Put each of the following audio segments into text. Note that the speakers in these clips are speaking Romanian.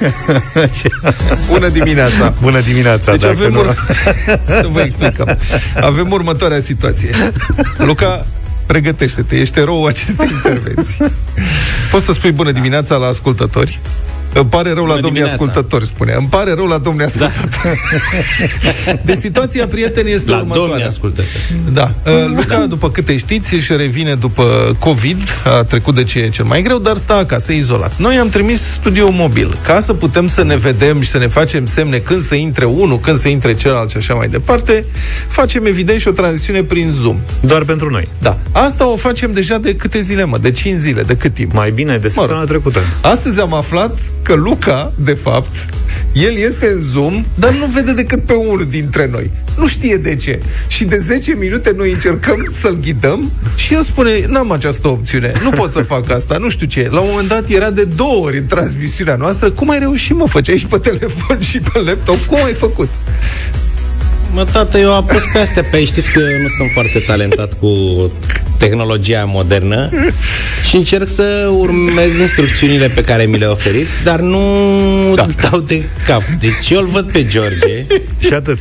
Bună dimineața! Bună dimineața! Deci avem ur... Să vă explicăm. Avem următoarea situație. Luca, pregătește-te, ești eroul acestei intervenții. Poți să spui bună dimineața la ascultători? Îmi pare rău Bună la domnii ascultători, spune. Îmi pare rău la domnii da. ascultători. Da. De situația, prieteni, este la următoarea. ascultători. Da. Uh, Luca, da. după câte știți, își revine după COVID, a trecut de ce e cel mai greu, dar stă acasă, izolat. Noi am trimis studio mobil, ca să putem să ne vedem și să ne facem semne când să intre unul, când să intre celălalt și așa mai departe. Facem, evident, și o tranzițiune prin Zoom. Doar pentru noi. Da. Asta o facem deja de câte zile, mă? De 5 zile, de cât timp? Mai bine, de săptămâna trecută. Astăzi am aflat că Luca, de fapt, el este în Zoom, dar nu vede decât pe unul dintre noi. Nu știe de ce. Și de 10 minute noi încercăm să-l ghidăm și el spune, n-am această opțiune, nu pot să fac asta, nu știu ce. La un moment dat era de două ori în transmisiunea noastră. Cum ai reușit, mă? Făceai și pe telefon și pe laptop. Cum ai făcut? Mă, tată, eu am pus pe astea pe Știți că eu nu sunt foarte talentat cu tehnologia modernă și încerc să urmez instrucțiunile pe care mi le oferiți, dar nu da. dau de cap. Deci eu îl văd pe George. și atât.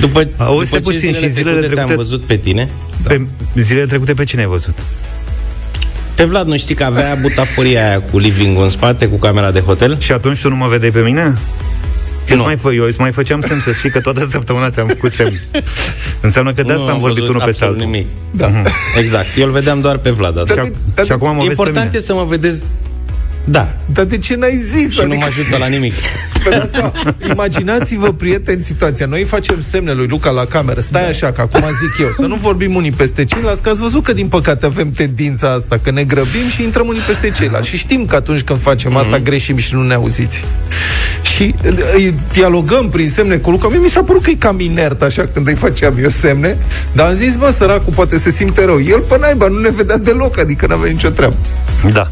După, Auzi, după puțin, zilele și zilele trecute, te-am văzut pe tine. Pe zilele trecute pe cine ai văzut? Pe Vlad, nu știi că avea butaforia aia cu living în spate, cu camera de hotel? Și atunci tu nu mă vedeai pe mine? Eu, mai fă, eu îți mai făceam semn să știi că toată săptămâna ți-am făcut semn. Înseamnă că de asta am vorbit unul peste altul. Nimic. Da. Mhm. Exact. Eu îl vedeam doar pe Vlad. Da, și, da, și acum mă Important e să mă vedeți da. Dar de ce n-ai zis? Și adică... nu mă ajută la nimic. Imaginați-vă, prieteni, situația. Noi facem semne lui Luca la cameră. Stai da. așa, că acum zic eu. Să nu vorbim unii peste ceilalți, că ați văzut că, din păcate, avem tendința asta, că ne grăbim și intrăm unii peste ceilalți. Și știm că atunci când facem mm-hmm. asta, greșim și nu ne auziți. Și îi dialogăm prin semne cu Luca. Mie mi s-a părut că e cam inert așa când îi făceam eu semne, dar am zis, bă, săracul poate se simte rău. El, pe naiba, nu ne vedea deloc, adică n-avea nicio treabă. Da.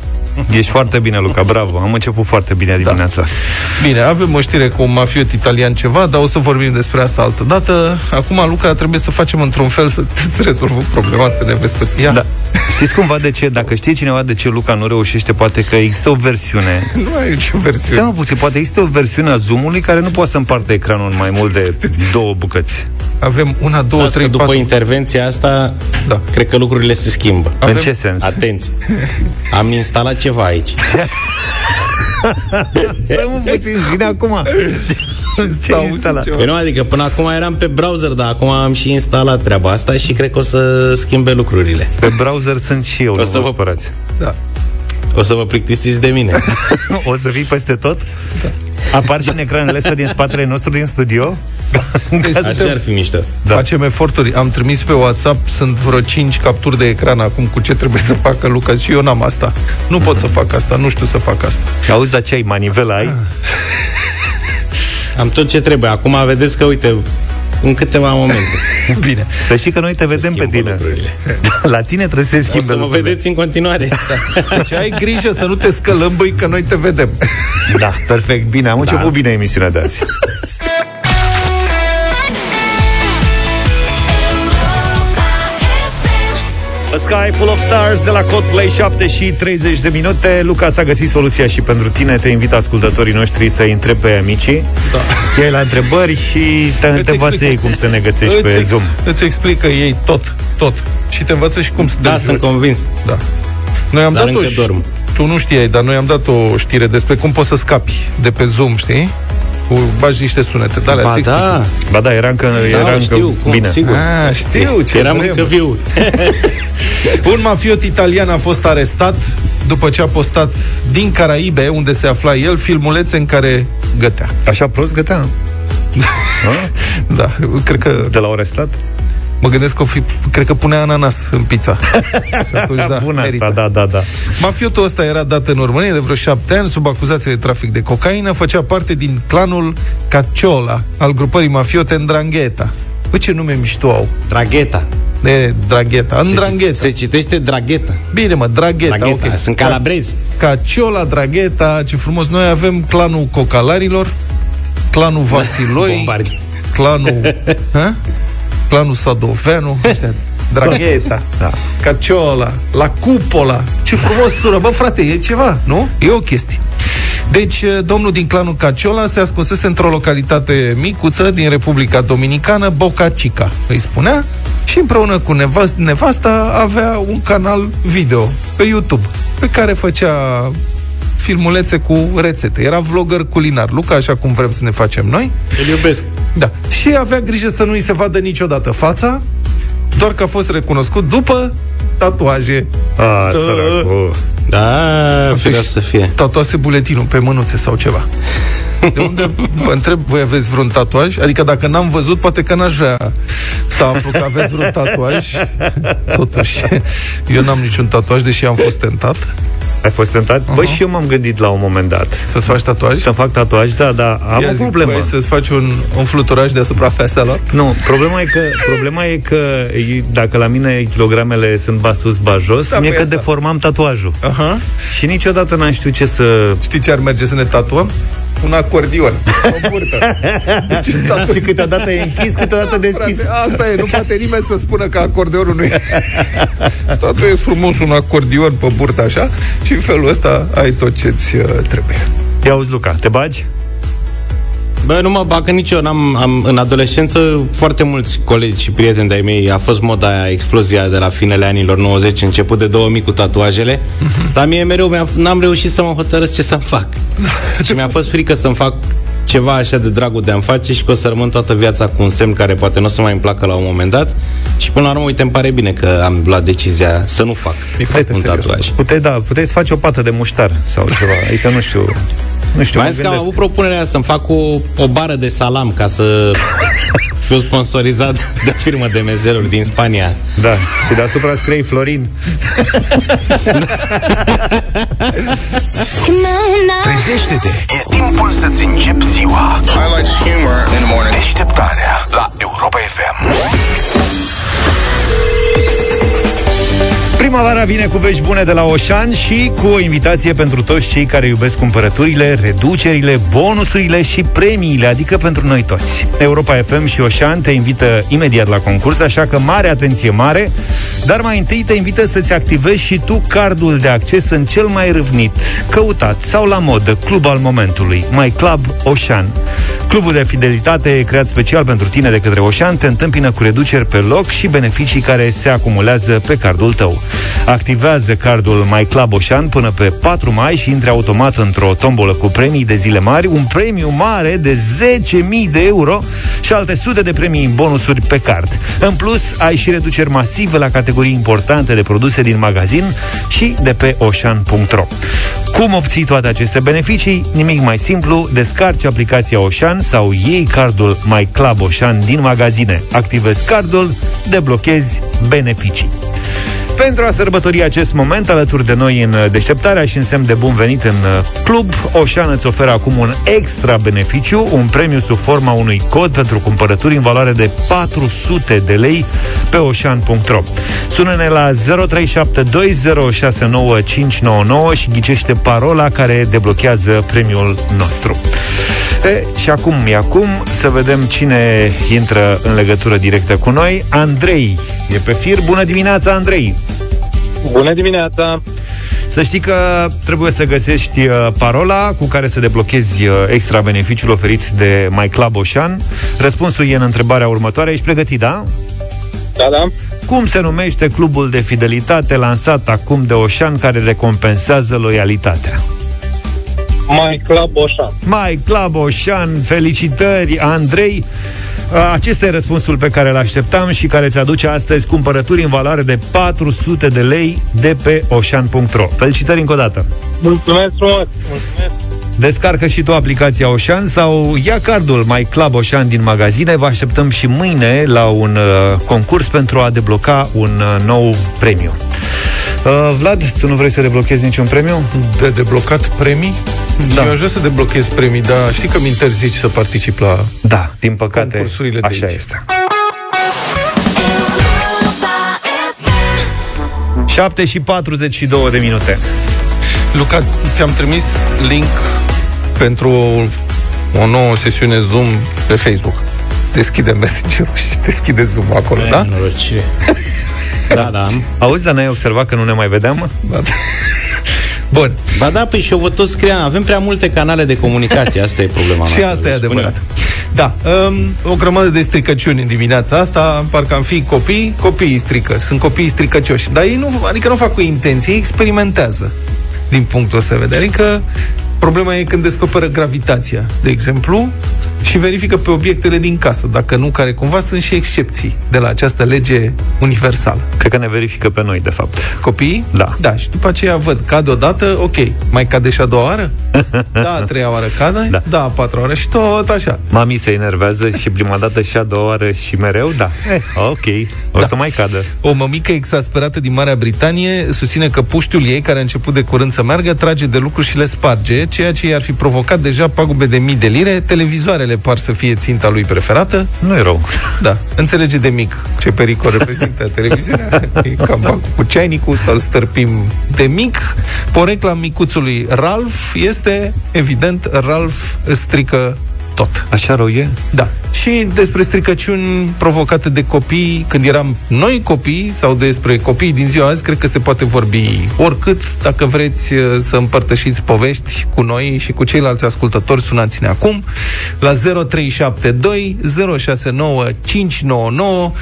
Ești foarte bine, Luca, bravo. Am început foarte bine dimineața. Da. Bine, avem o știre cu un mafiot italian ceva, dar o să vorbim despre asta altă dată. Acum, Luca, trebuie să facem într-un fel să îți rezolvăm problema, să ne vezi pe ea. Da. Știți cumva de ce? Dacă știe cineva de ce Luca nu reușește, poate că există o versiune. Nu ai nicio versiune. Stai mă puțin, poate există o versiune a Zoom-ului care nu poate să împartă ecranul în mai mult de două bucăți. Avem una, două, trei, după patru... intervenția asta, da. cred că lucrurile se schimbă. Avem... În ce sens? Atenție. Am instalat ceva aici. Stai mă puțin, zine acum. Ce Păi nu, adică până acum eram pe browser, dar acum am și instalat treaba asta și cred că o să schimbe lucrurile. Pe browser sunt și eu, o nu să vă spărați. Da. O să vă plictisiți de mine. o să fii peste tot? Da. Apar și în ecranele astea din spatele nostru din studio? Deci Așa ar fi mișto. Da. Facem eforturi. Am trimis pe WhatsApp, sunt vreo 5 capturi de ecran acum cu ce trebuie să facă Lucas și eu n-am asta. Nu pot să fac asta, nu știu să fac asta. Auzi, dar ce ai, manivela ai? Am tot ce trebuie. Acum vedeți că, uite, în câteva momente. Bine. Să știi că noi te vedem pe tine. La tine trebuie să se schimbe O să mă lucrurile. vedeți în continuare. Da. Deci ai grijă să nu te scălăm, băi, că noi te vedem. Da, perfect. Bine, am da. început bine emisiunea de azi. A Sky Full of Stars de la Coldplay 7 și 30 de minute. Luca s-a găsit soluția și pentru tine. Te invit ascultătorii noștri să întrebe pe amicii. Da. Ei la întrebări și te îți învață ei cum să ne găsești îți pe ex- Zoom. Îți explică ei tot, tot. Și te învață și cum să Da, sunt convins. Da. Noi am dar dat o dorm. Tu nu știai, dar noi am dat o știre despre cum poți să scapi de pe Zoom, știi? Cu bagi niște sunete. Da, ba, da. ba da, era încă, da, era încă știu, cum, bine. Sigur. Ah, știu ce Eram vrem. încă viu. Un mafiot italian a fost arestat după ce a postat din Caraibe, unde se afla el, filmulețe în care gătea. Așa prost gătea? da, cred că... De la arestat? Mă gândesc că o fi, cred că punea ananas în pizza. Și atunci, da, Bun asta, da, da, da. Mafiotul ăsta era dat în România de vreo șapte ani sub acuzație de trafic de cocaină, făcea parte din clanul Cacciola, al grupării mafiote Ndrangheta. Bă, ce nume mișto au? Dragheta. De Dragheta. Îndrangheta. Se citește Dragheta. Bine, mă, Dragheta. Dragheta. Okay. Sunt calabrezi. Cacciola, Dragheta, ce frumos. Noi avem clanul Cocalarilor, clanul Vasiloi, clanul... ha? Clanul Sadoveanu, Dragheta, da. Caciola, La Cupola. Ce frumos sună, bă, frate, e ceva, nu? E o chestie. Deci, domnul din clanul Caciola se ascunsese într-o localitate micuță din Republica Dominicană, Boca Chica, îi spunea, și împreună cu nevasta avea un canal video pe YouTube, pe care făcea filmulețe cu rețete. Era vlogger culinar. Luca, așa cum vrem să ne facem noi. Îl iubesc. Da. Și avea grijă să nu-i se vadă niciodată fața, doar că a fost recunoscut după tatuaje. A, săracul. Da, firește să fie. Tatuase buletinul pe mânuțe sau ceva. De unde, vă întreb, voi aveți vreun tatuaj? Adică dacă n-am văzut, poate că n-aș vrea să aflu că aveți vreun tatuaj. Totuși, eu n-am niciun tatuaj, deși am fost tentat. Ai fost tentat? Uh-huh. Băi, și eu m-am gândit la un moment dat. Să-ți faci tatuaj? Să fac tatuaj, da, da. Am Ia o zic, problemă. Băi, să-ți faci un, un fluturaj deasupra feselor? Nu, problema e că, problema e că dacă la mine kilogramele sunt ba sus, ba jos, Da, mie păi că asta. deformam tatuajul. Aha. Și niciodată n-am știut ce să... Știi ce ar merge să ne tatuăm? Un acordion. O burtă. Deci, Și câteodată e închis, câteodată deschis. Frate, asta e, nu poate nimeni să spună că acordeonul nu e. Statuezi frumos un acordion pe burtă așa și în felul ăsta ai tot ce-ți uh, trebuie. Ia uzi, Luca, te bagi? Bă, nu mă bag că nici eu n-am, am, în adolescență foarte mulți colegi și prieteni de-ai mei a fost moda aia, explozia de la finele anilor 90, început de 2000 cu tatuajele, dar mie mereu mi-a, n-am reușit să mă hotărăsc ce să-mi fac. și mi-a fost frică să-mi fac ceva așa de dragul de a-mi face și că o să rămân toată viața cu un semn care poate nu o să mai îmi placă la un moment dat și până la urmă, uite, îmi pare bine că am luat decizia să nu fac E foarte un serios. tatuaj. Puteai, da, puteai să faci o pată de muștar sau ceva. Adică nu știu... Nu știu, Mai mă ales că am gândesc. avut propunerea să-mi fac o, o bară de salam ca să fiu sponsorizat de o firmă de mezeluri din Spania. Da, și deasupra scrie Florin. Trezește-te! E timpul să-ți începi ziua. I like humor in the morning. Deșteptarea la Europa FM. Primăvara vine cu vești bune de la Oșan și cu o invitație pentru toți cei care iubesc cumpărăturile, reducerile, bonusurile și premiile, adică pentru noi toți. Europa FM și Oșan te invită imediat la concurs, așa că mare atenție mare, dar mai întâi te invită să-ți activezi și tu cardul de acces în cel mai râvnit, căutat sau la modă club al momentului, My Club Oșan. Clubul de fidelitate creat special pentru tine de către Oșan te întâmpină cu reduceri pe loc și beneficii care se acumulează pe cardul tău. Activează cardul My Club Oșan până pe 4 mai și intre automat într-o tombolă cu premii de zile mari, un premiu mare de 10.000 de euro și alte sute de premii în bonusuri pe card. În plus, ai și reduceri masive la categorii importante de produse din magazin și de pe oșan.ro. Cum obții toate aceste beneficii? Nimic mai simplu, descarci aplicația Oșan sau iei cardul My Club Oșan din magazine. Activezi cardul, deblochezi beneficii. Pentru a sărbători acest moment alături de noi în deșteptarea și în semn de bun venit în club, Oșan îți oferă acum un extra beneficiu, un premiu sub forma unui cod pentru cumpărături în valoare de 400 de lei pe oșan.ro. Sună-ne la 0372069599 și ghicește parola care deblochează premiul nostru. E, și acum e acum să vedem cine intră în legătură directă cu noi. Andrei e pe fir. Bună dimineața, Andrei! Bună dimineața! Să știi că trebuie să găsești uh, parola cu care să deblochezi uh, extra beneficiul oferit de My Club Ocean. Răspunsul e în întrebarea următoare. Ești pregătit, da? Da, da. Cum se numește clubul de fidelitate lansat acum de Ocean care recompensează loialitatea? My Club Oșan. My Club Ocean, felicitări, Andrei! Uh, Acesta e răspunsul pe care îl așteptam și care ți aduce astăzi cumpărături în valoare de 400 de lei de pe ocean.ro. Felicitări încă o dată! Mulțumesc frumos! Mulțumesc! Descarcă și tu aplicația Oșan sau ia cardul My Club Oșan din magazine. Vă așteptăm și mâine la un uh, concurs pentru a debloca un uh, nou premiu. Uh, Vlad, tu nu vrei să deblochezi niciun premiu? De deblocat premii? Da. Eu aș vrea să deblochezi premii, dar știi că mi interzici să particip la... Da, din păcate, Concursurile de așa aici. este. 7 și 42 de minute. Luca, ți-am trimis link pentru o nouă sesiune Zoom pe Facebook. Deschide Messenger-ul și deschide Zoom acolo, da? Nenorocire. da, da. am. Auzi, dar n-ai observat că nu ne mai vedeam? mă? da? Bun. Ba da, păi și eu vă tot scriam, avem prea multe canale de comunicație, asta e problema Și noastră, asta e vă spunem. adevărat. Da, um, o grămadă de stricăciuni în dimineața asta, parcă am fi copii, copiii strică, sunt copiii stricăcioși. Dar ei nu, adică nu fac cu intenție, ei experimentează din punctul ăsta de vedere. Adică problema e când descoperă gravitația, de exemplu, și verifică pe obiectele din casă, dacă nu, care cumva sunt și excepții de la această lege universală. Cred că ne verifică pe noi, de fapt. Copiii? Da. Da, și după aceea văd, cade odată, ok, mai cade și a doua oară? Da, a treia oară cade? Da. da a patra oară și tot așa. Mami se enervează și prima dată și a doua oară și mereu, da. Eh, ok, o Da. să mai cadă. O mămică exasperată din Marea Britanie susține că puștiul ei, care a început de curând să meargă, trage de lucru și le sparge, ceea ce i-ar fi provocat deja pagube de mii de lire. Televizoarele par să fie ținta lui preferată. Nu e rău. Da, înțelege de mic ce pericol reprezintă televiziunea. E cam bacul cu ceainicul să-l stărpim de mic. Porecla micuțului Ralph este, evident, Ralph strică tot. Așa rău e? Da. Și despre stricăciuni provocate de copii când eram noi copii sau despre copii din ziua azi, cred că se poate vorbi oricât. Dacă vreți uh, să împărtășiți povești cu noi și cu ceilalți ascultători, sunați-ne acum la 0372 069 599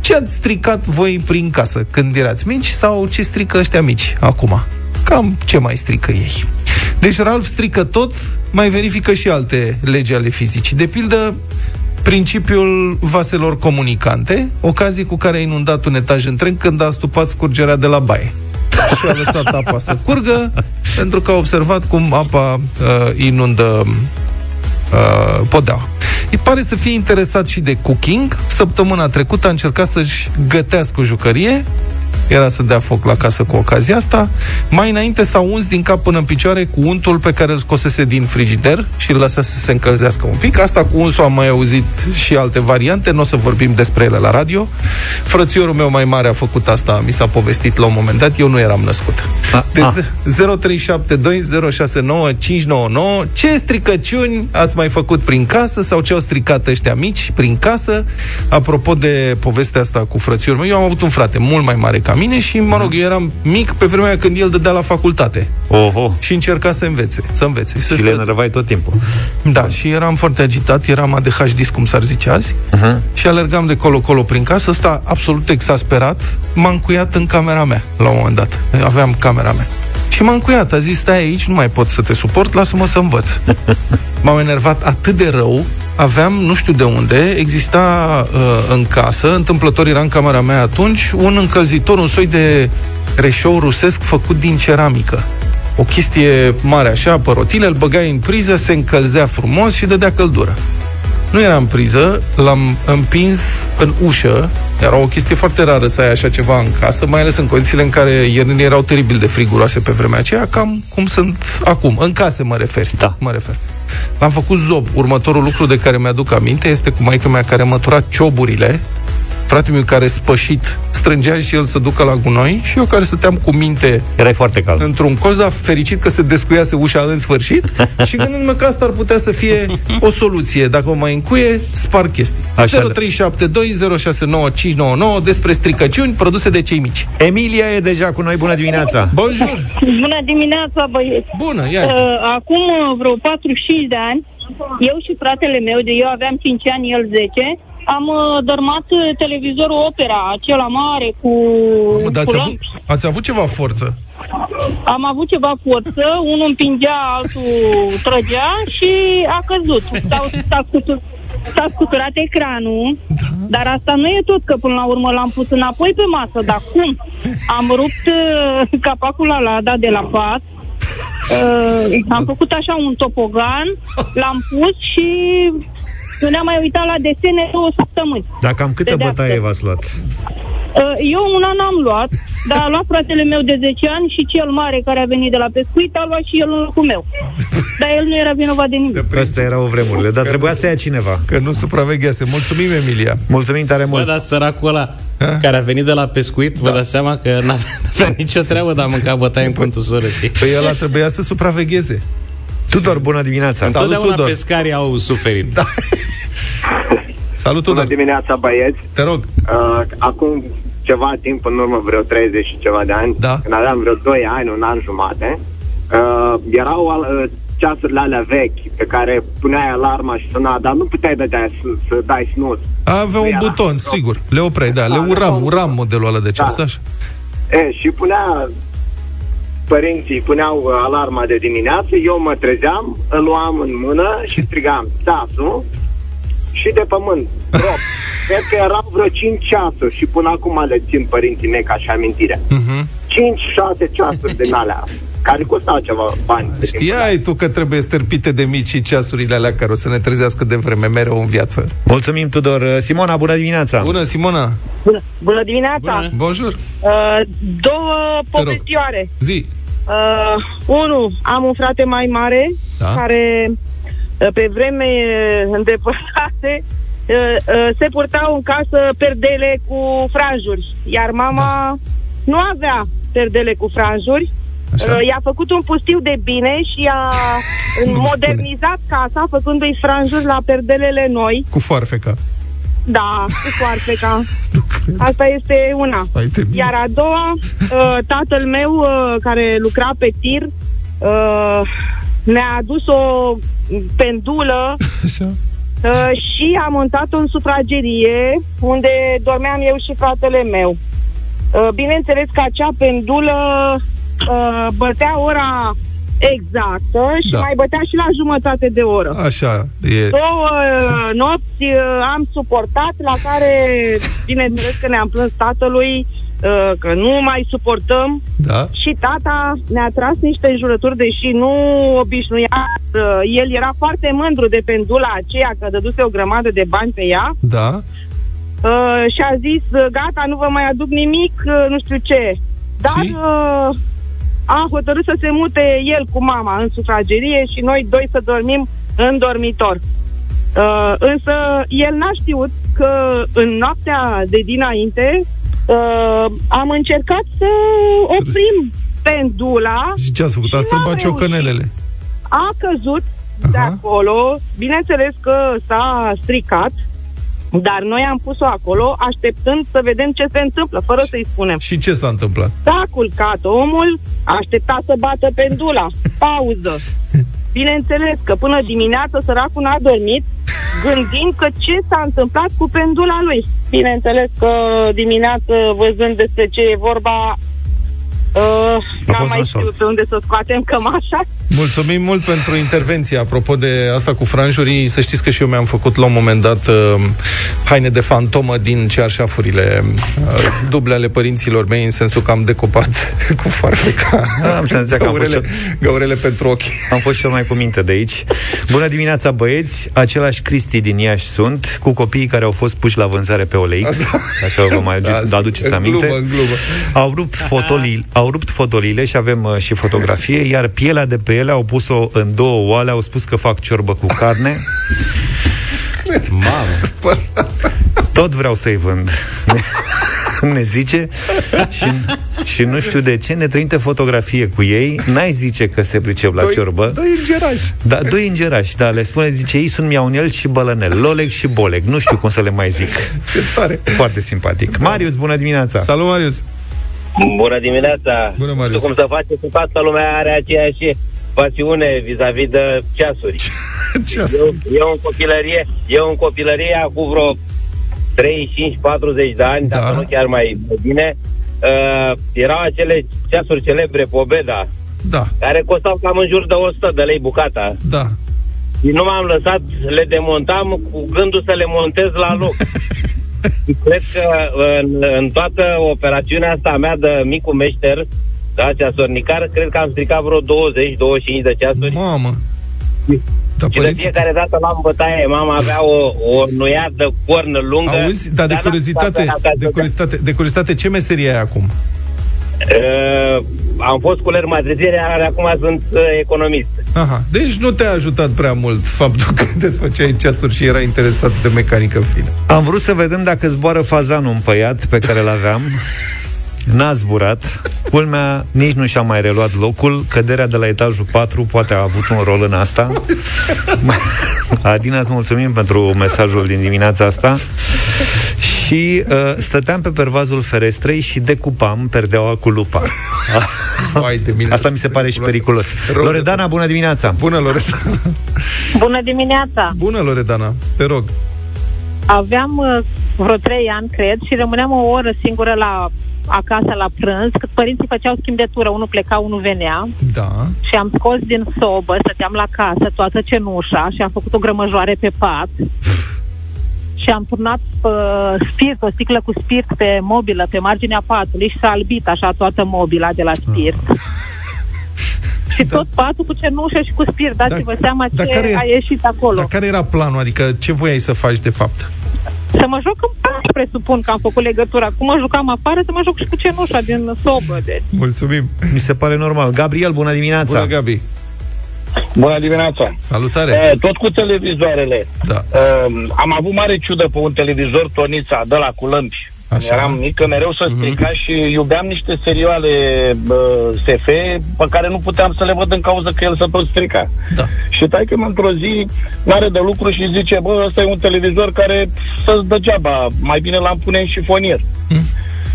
ce ați stricat voi prin casă când erați mici sau ce strică ăștia mici acum? Cam ce mai strică ei? Deci Ralph strică tot, mai verifică și alte legi ale fizicii. De pildă, principiul vaselor comunicante, ocazie cu care a inundat un etaj întreg când a stupat scurgerea de la baie. Și a lăsat apa să curgă, pentru că a observat cum apa uh, inundă uh, podeaua. Îi pare să fie interesat și de cooking. Săptămâna trecută a încercat să-și gătească o jucărie, era să dea foc la casă cu ocazia asta. Mai înainte s-a uns din cap până în picioare cu untul pe care îl scosese din frigider și îl lăsa să se încălzească un pic. Asta cu unsul am mai auzit și alte variante, nu o să vorbim despre ele la radio. Frățiorul meu mai mare a făcut asta, mi s-a povestit la un moment dat, eu nu eram născut. A, Deci a. 0372069599 Ce stricăciuni ați mai făcut prin casă sau ce au stricat ăștia mici prin casă? Apropo de povestea asta cu frățiorul meu, eu am avut un frate mult mai mare ca mine și, mă rog, eu eram mic pe vremea aia când el dădea la facultate Oho. și încerca să învețe, să învețe. Să Și le străduie. enervai tot timpul. Da, și eram foarte agitat, eram ADHD, cum s-ar zice azi, Uh-huh. și alergam de colo-colo prin casă, ăsta absolut exasperat, m-a încuiat în camera mea, la un moment dat. Aveam camera mea. Și m-a încuiat, a zis, stai aici, nu mai pot să te suport, lasă-mă să învăț. M-am enervat atât de rău, aveam, nu știu de unde, exista uh, în casă, întâmplător era în camera mea atunci, un încălzitor, un soi de reșou rusesc făcut din ceramică. O chestie mare așa, pe rotile, îl băgai în priză, se încălzea frumos și dădea căldură. Nu era în priză, l-am împins în ușă. Era o chestie foarte rară să ai așa ceva în casă, mai ales în condițiile în care iernile erau teribil de friguroase pe vremea aceea, cam cum sunt acum. În case mă refer. Da. Mă refer. L-am făcut zob. Următorul lucru de care mi-aduc aminte este cu maica mea care mătura cioburile, fratele meu care spășit strângea și el să ducă la gunoi și eu care stăteam cu minte Erai foarte cald. într-un colț, dar fericit că se descuiase ușa în sfârșit și gândindu-mă că asta ar putea să fie o soluție. Dacă o mai încuie, spar chestii. Așa. 0372069599 despre stricăciuni produse de cei mici. Emilia e deja cu noi, bună dimineața! Bonjour! Bună dimineața, băieți! Bună, ia zi. Uh, acum uh, vreo 45 de ani, eu și fratele meu, de eu aveam 5 ani, el 10, am uh, dărmat uh, televizorul Opera, acela mare cu, Mă, dar cu ați, avut, lămpi. ați avut ceva forță. Am avut ceva forță, unul împingea, altul trăgea și a căzut. S-a, s-a, scutur, s-a scuturat ecranul, Da. dar asta nu e tot, că până la urmă l-am pus înapoi pe masă. Dar cum? Am rupt uh, capacul ăla dat de la pat, uh, am făcut așa un topogan, l-am pus și nu ne-am mai uitat la desene două săptămâni. Dar cam câte Pedeapsă. bătaie v-ați luat? Uh, Eu una n-am luat, dar a luat fratele meu de 10 ani și cel mare care a venit de la pescuit a luat și el în locul meu. Dar el nu era vinovat de nimic. Astea erau vremurile, dar trebuia să ia cineva. Că nu supraveghease. Mulțumim, Emilia. Mulțumim tare Bă, mult! dar săracul ăla care a venit de la pescuit, vă dați seama că n-avea, n-avea nicio treabă, dar a mâncat bătaie în contul sorății. Păi ăla trebuia să supravegheze. Tudor, bună dimineața! Salut, Întotdeauna Tudor. pescarii au suferit. Da. Salut, Bună Tudor. dimineața, băieți! Te rog. Uh, acum ceva timp, în urmă vreo 30 și ceva de ani, Da. când aveam vreo 2 ani, un an jumate, uh, erau uh, ceasurile alea vechi pe care puneai alarma și suna, dar nu puteai dădea să, să dai snus. Avea un era. buton, sigur. Le opreai, da, le Da, uram, da. uram modelul ăla de ceas, Da. așa. E, și punea părinții puneau uh, alarma de dimineață, eu mă trezeam, îl luam în mână și strigam ceasul și de pământ, drop. Cred că erau vreo 5 ceasuri și până acum le țin părinții mei ca și amintire. Mhm. 5-6 ceasuri din alea, care costau ceva bani. Știai tu că trebuie stârpite de mici și ceasurile alea care o să ne trezească de vreme mereu în viață. Mulțumim, Tudor. Simona, bună dimineața! Bună, Simona! Bună, bună dimineața! Bună. Bonjour! Uh, două povestioare. Zi! Uh, unu, am un frate mai mare Da. care uh, pe vreme uh, îndepărtate uh, uh, se purtau în casă perdele cu franjuri, iar mama Da. nu avea perdele cu franjuri. Așa. Uh, i-a făcut un pustiu de bine și a Nu-mi modernizat casa făcându-i franjuri la perdelele noi. Cu foarfeca. Da, cu foarfeca. Asta este una. Hai de mine. Iar a doua, uh, tatăl meu, uh, care lucra pe tir, uh, ne-a adus o pendulă Așa. uh, și a montat-o în sufragerie, unde dormeam eu și fratele meu. Uh, bineînțeles că acea pendulă uh, bătea ora exactă și Da. mai bătea și la jumătate de oră. Așa, e... Două uh, nopți uh, am suportat, la care, bineînțeles că ne-am plâns tatălui uh, că nu mai suportăm Da? și tata ne-a tras niște jurături, deși nu obișnuia. Uh, el era foarte mândru de pendula aceea, că dăduse o grămadă de bani pe ea Da? uh, și a zis, uh, gata, nu vă mai aduc nimic, uh, nu știu ce. Dar Și? uh, a hotărât să se mute el cu mama în sufragerie și noi doi să dormim în dormitor. Uh, însă el n-a știut că în noaptea de dinainte uh, am încercat să oprim pendula Și ce ați făcut? A Și n-am strâmbat reușit. ciocănelele. a căzut de Aha. acolo. Bineînțeles că s-a stricat, dar noi am pus-o acolo așteptând să vedem ce se întâmplă, fără să-i spunem. Și ce s-a întâmplat? S-a culcat omul, aștepta să bată pendula. Pauză. Bineînțeles că până dimineață săracul n-a dormit, gândind că ce s-a întâmplat cu pendula lui. Bineînțeles că dimineață, văzând despre ce e vorba, uh, n-am fost mai nasol. știut pe unde să scoatem cămașa. Mulțumim mult pentru intervenție. Apropo de asta cu franjurii, să știți că și eu mi-am făcut la un moment dat uh, haine de fantomă din cearșafurile uh, duble ale părinților mei, în sensul că am decopat cu farfeca Da, am senzația că am fost gaurele, gaurele pentru ochi. Am fost cel mai cu minte de aici. Bună dimineața, băieți! Același Cristi din Iași sunt, cu copiii care au fost puși la vânzare pe OLX, dacă vă mai Da, da, aduceți în aminte. glumă, în glumă. Au rupt, fotolii, au rupt fotoliile și avem uh, și fotografie, iar pielea de pe ele au pus-o în două oale, au spus că fac ciorbă cu carne. Mamă. Tot vreau să-i vând. Ne, ne zice și, și nu știu de ce ne trimite fotografie cu ei N-ai zice că se pricep la Doi- ciorbă Doi îngerași. Da, doi îngerași, da, le spune, zice, ei sunt miaunel și bălănel, Loleg și Boleg, nu știu cum să le mai zic. Ce tare. Foarte simpatic. Marius, bună dimineața! Salut, Marius. Bună dimineața! Bună, Marius. Nu știu cum să face, că toată lumea are aceeași pasiune vis-a-vis de ceasuri. Ce Eu, eu în copilărie, eu în copilărie, acum vreo 35-40 de ani, Da. dacă nu chiar mai bine, uh, erau acele ceasuri celebre Pobeda, Da, care costau cam în jur de 100 de lei bucata. da. Și nu m-am lăsat, le demontam cu gândul să le montez la loc. Și cred că în, în toată operațiunea asta a mea de micul meșter, da, ceasornicar, cred că am stricat vreo 20-25 de ceasuri. Mamă. Da, și de părinții... fiecare dată luam bătaie. Mama avea o, o nuiadă cornă lungă. Auzi, dar de n-am curiozitate, stat acasă. de curiozitate, de curiozitate, ce meserie ai acum? Uh, am fost culer matrizier, iar acum sunt uh, economist. Aha, deci nu te-a ajutat prea mult faptul că desfăceai ceasuri și era interesat de mecanică fină. Am vrut să vedem dacă zboară fazanul împăiat pe care l aveam. N-a zburat. Culmea nici nu și-a mai reluat locul. Căderea de la etajul 4 poate a avut un rol în asta. Adina, îți mulțumim pentru mesajul din dimineața asta. Și uh, stăteam pe pervazul ferestrei și decupam perdeaua cu lupa. Vai de mine. Asta mi se pare și periculos. Rău de Loredana, bună dimineața! Bună, Loredana. Bună dimineața! Bună, Loredana. Te rog. Aveam uh, vreo trei ani, cred, și rămâneam o oră singură la acasă la prânz, cât părinții făceau schimb de tură, unul pleca, unul venea Da. și am scos din sobă, stăteam la casă, toată cenușa și am făcut o grămăjoare pe pat și am turnat uh, spirit, o sticlă cu spirit pe mobilă, pe marginea patului și s-a albit așa toată mobila de la spirit. Și tot patul cu cenușă și cu spirit, dați-vă Da- seama dar ce care e- a ieșit acolo. Dar care era planul? Adică ce voiai să faci de fapt? Să mă joc în pat, presupun că am făcut legătura. Cum mă jucam afară, să mă joc și cu cenușa din sobă. Deci. Mulțumim. Mi se pare normal. Gabriel, bună dimineața! Bună, Gabi. Bună dimineața! Salutare. E, tot cu televizoarele. Da. Uh, am avut mare ciudă pe un televizor Tonița, de la cu lămpi. Așa. Eram mică, mereu să strica și iubeam niște serioale uh, SF pe care nu puteam să le văd în cauza că el se tot strica. Da. Și tai că într-o zi n-are de lucru și zice, bă, ăsta e un televizor care să-ți degeaba, mai bine l-am pune în șifonier.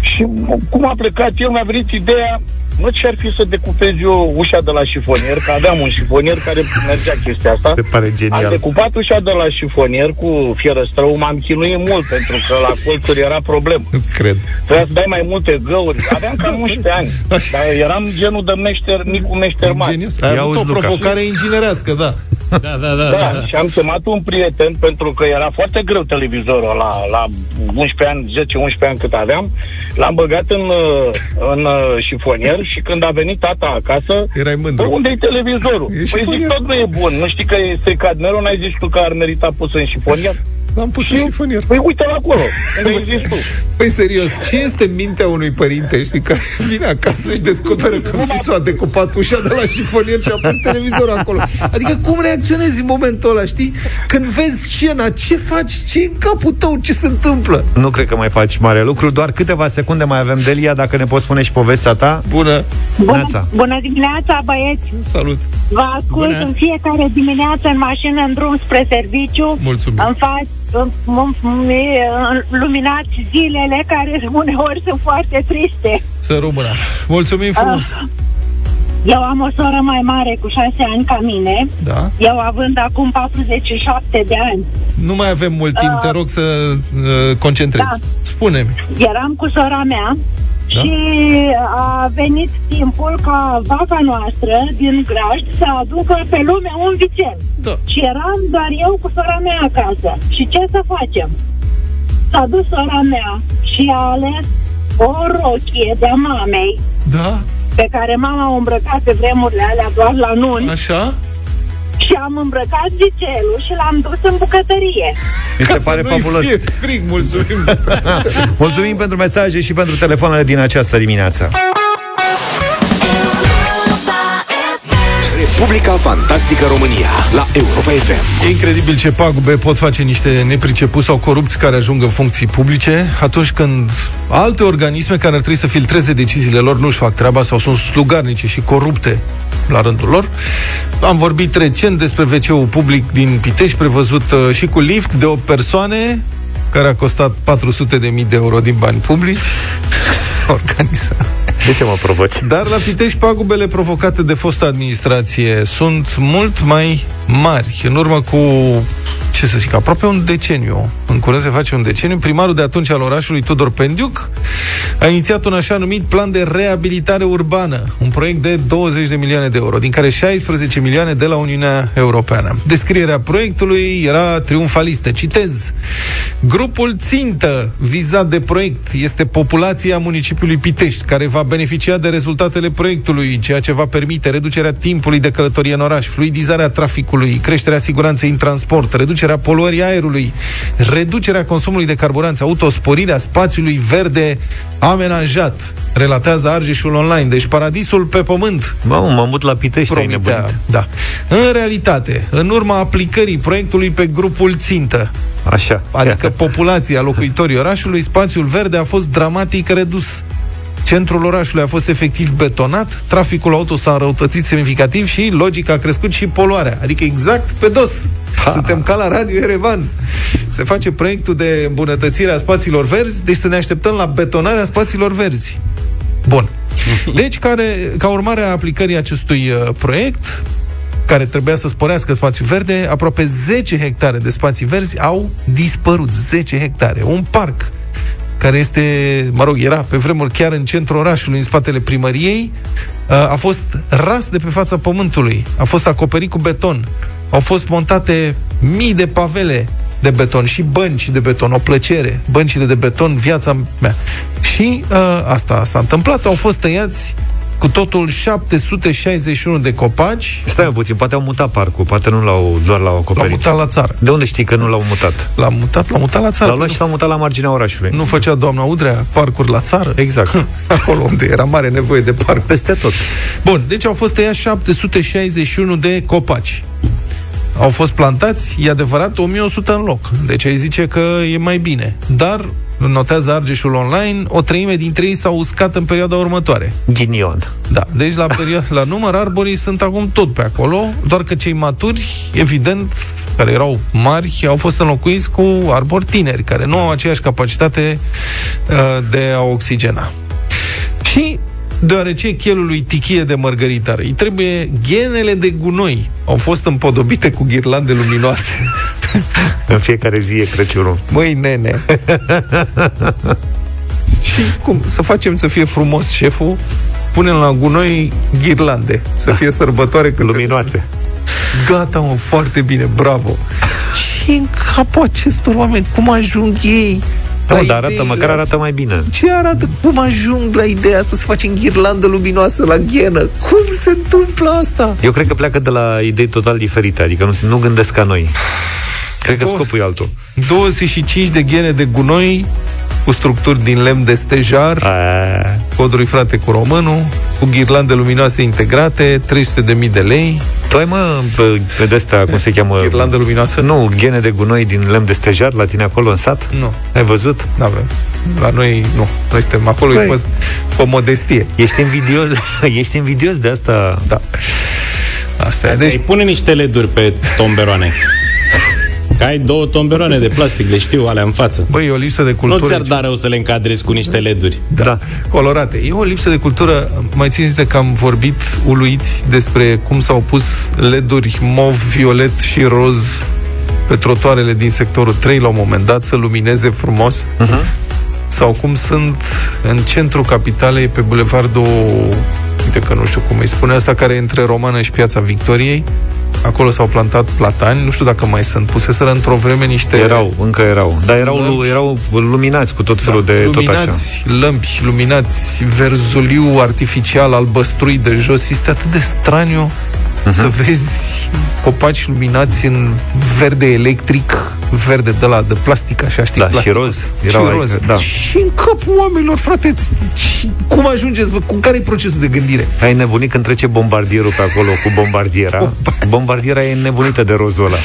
Și cum a plecat el, mi-a venit ideea, nu ce ar fi să decupez eu ușa de la șifonier, că aveam un șifonier care mergea chestia asta. Se pare Am genial. decupat ușa de la șifonier cu fierăstrău, m-am chinuit mult pentru că la colțuri era problemă. Nu cred. Trebuia să dai mai multe găuri. Aveam cam 11 ani, Așa. dar eram genul de meșter, micu meșter mare. Genius. Ai Ia avut o auzi, Luca. provocare inginerească, da. Da, da, da. Da, da. și am chemat un prieten pentru că era foarte greu televizorul la, la 11 ani, 10-11 ani cât aveam. L-am băgat în, uh, în uh, șifonier și când a venit tata acasă, Erai Bă, mândru. unde e televizorul? E păi șifonier. zic, tot nu e bun. Nu știi că e stricat mereu, n-ai zis tu că ar merita pus în șifonier? L-am pus în șifonier. Păi uite-l acolo, unde ai zis tu. Păi serios, ce este mintea unui părinte, știi, care vine acasă și descoperă că fisul a decupat ușa de la șifonier și a pus televizorul acolo? Adică cum reacționezi în momentul ăla, știi? Când vezi scena, ce faci? ce în capul tău? Ce se întâmplă? Nu cred că mai faci mare lucru, doar câteva secunde mai avem, Delia, dacă ne poți spune și povestea ta. Bună, Neața. bună dimineața, băieți! salut! Vă ascult Bună. în fiecare dimineață în mașină, în drum spre serviciu. Mulțumim. Îmi fac îmi- îmi- îmi luminați zilele care uneori sunt foarte triste. Să rămână. Mulțumim frumos! Eu am o soră mai mare cu șase ani ca mine, Da? eu având acum 47 de ani. Nu mai avem mult timp, te rog să uh, concentrezi. Da. Spune-mi. Eram cu sora mea Da? și a venit timpul ca vaca noastră din grajd să aducă pe lume un vițel. Da. Și eram doar eu cu sora mea acasă. Și ce să facem? S-a dus sora mea și a ales o rochie de-a mamei Da? pe care mama o îmbrăcat pe vremurile alea doar la nuni Așa? Și am îmbrăcat vițelul și l-am dus în bucătărie. Mi se Ca să pare nu-i fabulos. fie frig, mulțumim! Mulțumim pentru mesaje și pentru telefoanele din această dimineață. Republica Fantastică România la Europa FM. E incredibil ce pagube pot face niște nepricepuți sau corupți care ajung în funcții publice atunci când alte organisme care ar trebui să filtreze deciziile lor nu-și fac treaba sau sunt slugarnice și corupte la rândul lor. Am vorbit recent despre wc public din Pitești, prevăzut uh, și cu lift de o persoane care a costat 400.000 de euro din bani publici. Organizat. De ce mă provoci? Dar la Pitești pagubele provocate de fosta administrație sunt mult mai mari. În urmă cu, ce să zic, aproape un deceniu, în curând se face un deceniu, primarul de atunci al orașului, Tudor Pendiuc, a inițiat un așa numit plan de reabilitare urbană, un proiect de 20 de milioane de euro, din care 16 milioane de la Uniunea Europeană. Descrierea proiectului era triumfalistă. Citez. Grupul țintă vizat de proiect este populația municipiului Pitești, care va beneficia de rezultatele proiectului, ceea ce va permite reducerea timpului de călătorie în oraș, fluidizarea traficului, creșterea siguranței în transport, reducerea poluării aerului, reducerea consumului de carburanți auto, sporirea spațiului verde amenajat, relatează Argeșul Online. Deci paradisul pe pământ Mă, mă mut la Pitești, ai promitea. nebunit. Da. În realitate, în urma aplicării proiectului pe grupul țintă, Așa. adică populația locuitorii orașului, spațiul verde a fost dramatic redus. Centrul orașului a fost efectiv betonat, traficul auto s-a înrăutățit semnificativ și, logic, a crescut și poluarea. Adică exact pe dos. Ha. Suntem ca la Radio Erevan. Se face proiectul de îmbunătățire a spațiilor verzi, deci să ne așteptăm la betonarea spațiilor verzi. Bun. Deci, care, ca urmare a aplicării acestui uh, proiect, care trebuia să sporească spațiul verde, aproape 10 hectare de spații verzi au dispărut. 10 hectare. Un parc care este, mă rog, era pe vremuri chiar în centrul orașului, în spatele primăriei, uh, a fost ras de pe fața pământului, a fost acoperit cu beton. Au fost montate mii de pavele de beton și bănci de beton, o plăcere, băncile de beton, viața mea. Și uh, asta s-a întâmplat, au fost tăiați cu totul 761 de copaci. Stai puțin, poate au mutat parcul, poate nu l-au doar l-au acoperit. L-au mutat la țară. De unde știi că nu l-au mutat? L-au mutat, l-au mutat la țară. L-au luat și l-au mutat la marginea orașului. Nu făcea doamna Udrea parcuri la țară? Exact. Acolo unde era mare nevoie de parc. Peste tot. Bun, deci au fost tăiați 761 de copaci. Au fost plantați, e adevărat, 1100 în loc. Deci ai zice că e mai bine. Dar notează Argeșul Online, o treime dintre ei s-au uscat în perioada următoare. Ghinion. Da, deci la, perioada, la număr arborii sunt acum tot pe acolo, doar că cei maturi, evident, care erau mari, au fost înlocuiți cu arbori tineri, care nu au aceeași capacitate uh, de a oxigena. Și deoarece chelul lui tichie de mărgăritar îi trebuie genele de gunoi au fost împodobite cu ghirlande luminoase. În fiecare zi e Crăciunul. Măi, nene. și cum? Să facem să fie frumos șeful, punem la gunoi ghirlande, să fie sărbătoare când luminoase. Gata, mă, foarte bine, bravo. Și în capul acestor oameni, cum ajung ei nu, dar arată, măcar arată mai bine. Ce arată? Cum ajung la ideea asta să facem ghirlandă luminoasă la ghenă? Cum se întâmplă asta? Eu cred că pleacă de la idei total diferite, adică nu, nu gândesc ca noi. Cred că scopul e altul. 25 de ghene de gunoi cu structuri din lemn de stejar, A. coduri frate cu românul, cu ghirlande luminoase integrate, 300.000 de lei. Tu ai, mă, pe, pe de cum se cheamă? Ghirlandă luminoasă? Nu, ghene de gunoi din lemn de stejar la tine acolo în sat? Nu. Ai văzut? Nu avem. La noi, nu. Noi suntem acolo, păi, e fost o modestie. Ești invidios, ești invidios de asta? Da. Asta e. Deci pune niște leduri pe tomberoane. Că ai două tomberoane de plastic, le știu, alea în față. Băi, e o lipsă de cultură. Nu ți-ar da rău să le încadrezi cu niște leduri. Da. da. Colorate. E o lipsă de cultură. Mai țineți că am vorbit uluiți despre cum s-au pus leduri mov, violet și roz pe trotoarele din sectorul 3 la un moment dat să lumineze frumos. Uh-huh. Sau cum sunt în centrul capitalei pe bulevardul uite că nu știu cum îi spune asta, care e între Romană și Piața Victoriei, Acolo s-au plantat platani, nu știu dacă mai sunt. Puseseră într-o vreme niște... Erau, încă erau. Dar erau, lămpi. erau luminați cu tot felul da, de luminați, tot așa. lămpi, luminați, verzuliu artificial, albăstrui de jos. Este atât de straniu uh-huh. să vezi copaci luminați în verde electric, verde de la de plastic, așa, știi? Da, plastic. și roz. și roz. da. Și în capul oamenilor, frate, și cum ajungeți, cu care e procesul de gândire? Ai nebunit când trece bombardierul pe acolo cu bombardiera. Bombardiera e nebunită de rozul ăla.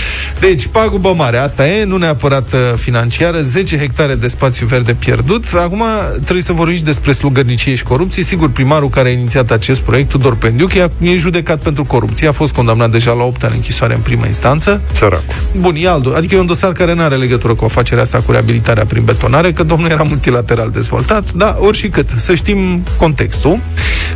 Deci, pagubă mare, asta e, nu neapărat uh, financiară, 10 hectare de spațiu verde pierdut. Acum trebuie să vorbim despre slugărnicie și corupție. Sigur, primarul care a inițiat acest proiect, Tudor Pendiuc, e judecat pentru corupție, a fost condamnat deja la 8 ani închisoare în prima instanță. Sărac. Bun, e altul. Adică e un dosar care nu are legătură cu afacerea asta cu reabilitarea prin betonare, că domnul era multilateral dezvoltat, da, ori și cât. Să știm contextul.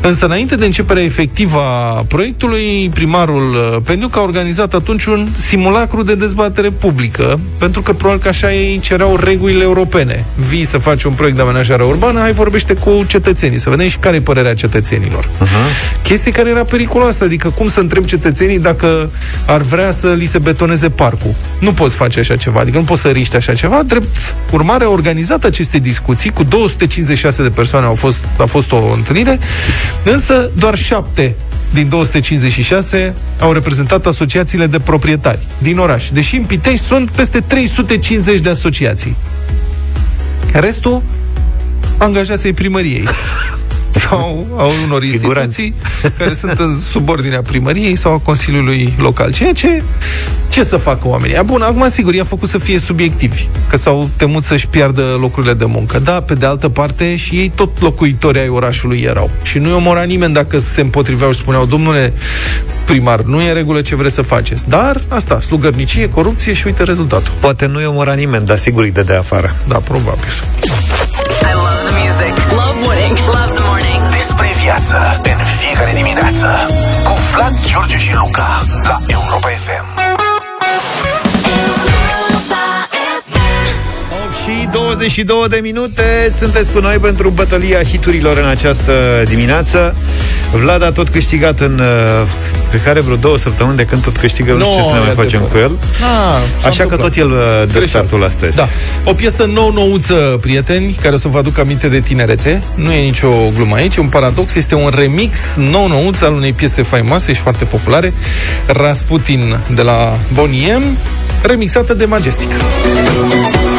Însă, înainte de începerea efectivă a proiectului, primarul uh, Pendiuc a organizat atunci un simulacru de dezbatere publică, pentru că probabil că așa ei cereau regulile europene. Vii să faci un proiect de amenajare urbană, hai vorbește cu cetățenii, să vedem și care e părerea cetățenilor. Uh-huh. Chestie care era periculoasă, adică cum să întreb cetățenii dacă ar vrea să li se betoneze parcul. Nu poți face așa ceva, adică nu poți să riști așa ceva. Drept urmare, a organizat aceste discuții, cu 256 de persoane au fost, a fost o întâlnire, însă doar șapte din 256 au reprezentat asociațiile de proprietari din oraș, deși în Pitești sunt peste 350 de asociații. Restul, angajații primăriei. sau a unor instituții care sunt în subordinea primăriei sau a Consiliului Local. Ceea ce, ce să facă oamenii? A, bun, acum, sigur, i-a făcut să fie subiectivi, că s-au temut să-și piardă locurile de muncă. Da, pe de altă parte, și ei tot locuitori ai orașului erau. Și nu i omora nimeni dacă se împotriveau și spuneau, domnule primar, nu e în regulă ce vreți să faceți. Dar, asta, slugărnicie, corupție și uite rezultatul. Poate nu i omora nimeni, dar sigur îi dădea afară. Da, probabil. I love viață în fiecare dimineață cu Vlad, George și Luca la Europa FM. Și 22 de minute sunteți cu noi pentru bătălia hiturilor în această dimineață. Vlad a tot câștigat în uh, pe care vreo două săptămâni de când tot câștigă, nu știu ce să ne mai facem cu el. Ah, Așa că tot el uh, dă Greșeală. startul astăzi. Da. O piesă nou-nouță, prieteni, care o să vă aduc aminte de tinerețe. Nu e nicio glumă aici, un paradox. Este un remix nou-nouț al unei piese faimoase și foarte populare, Rasputin de la Boniem, remixată de Majestic. Ia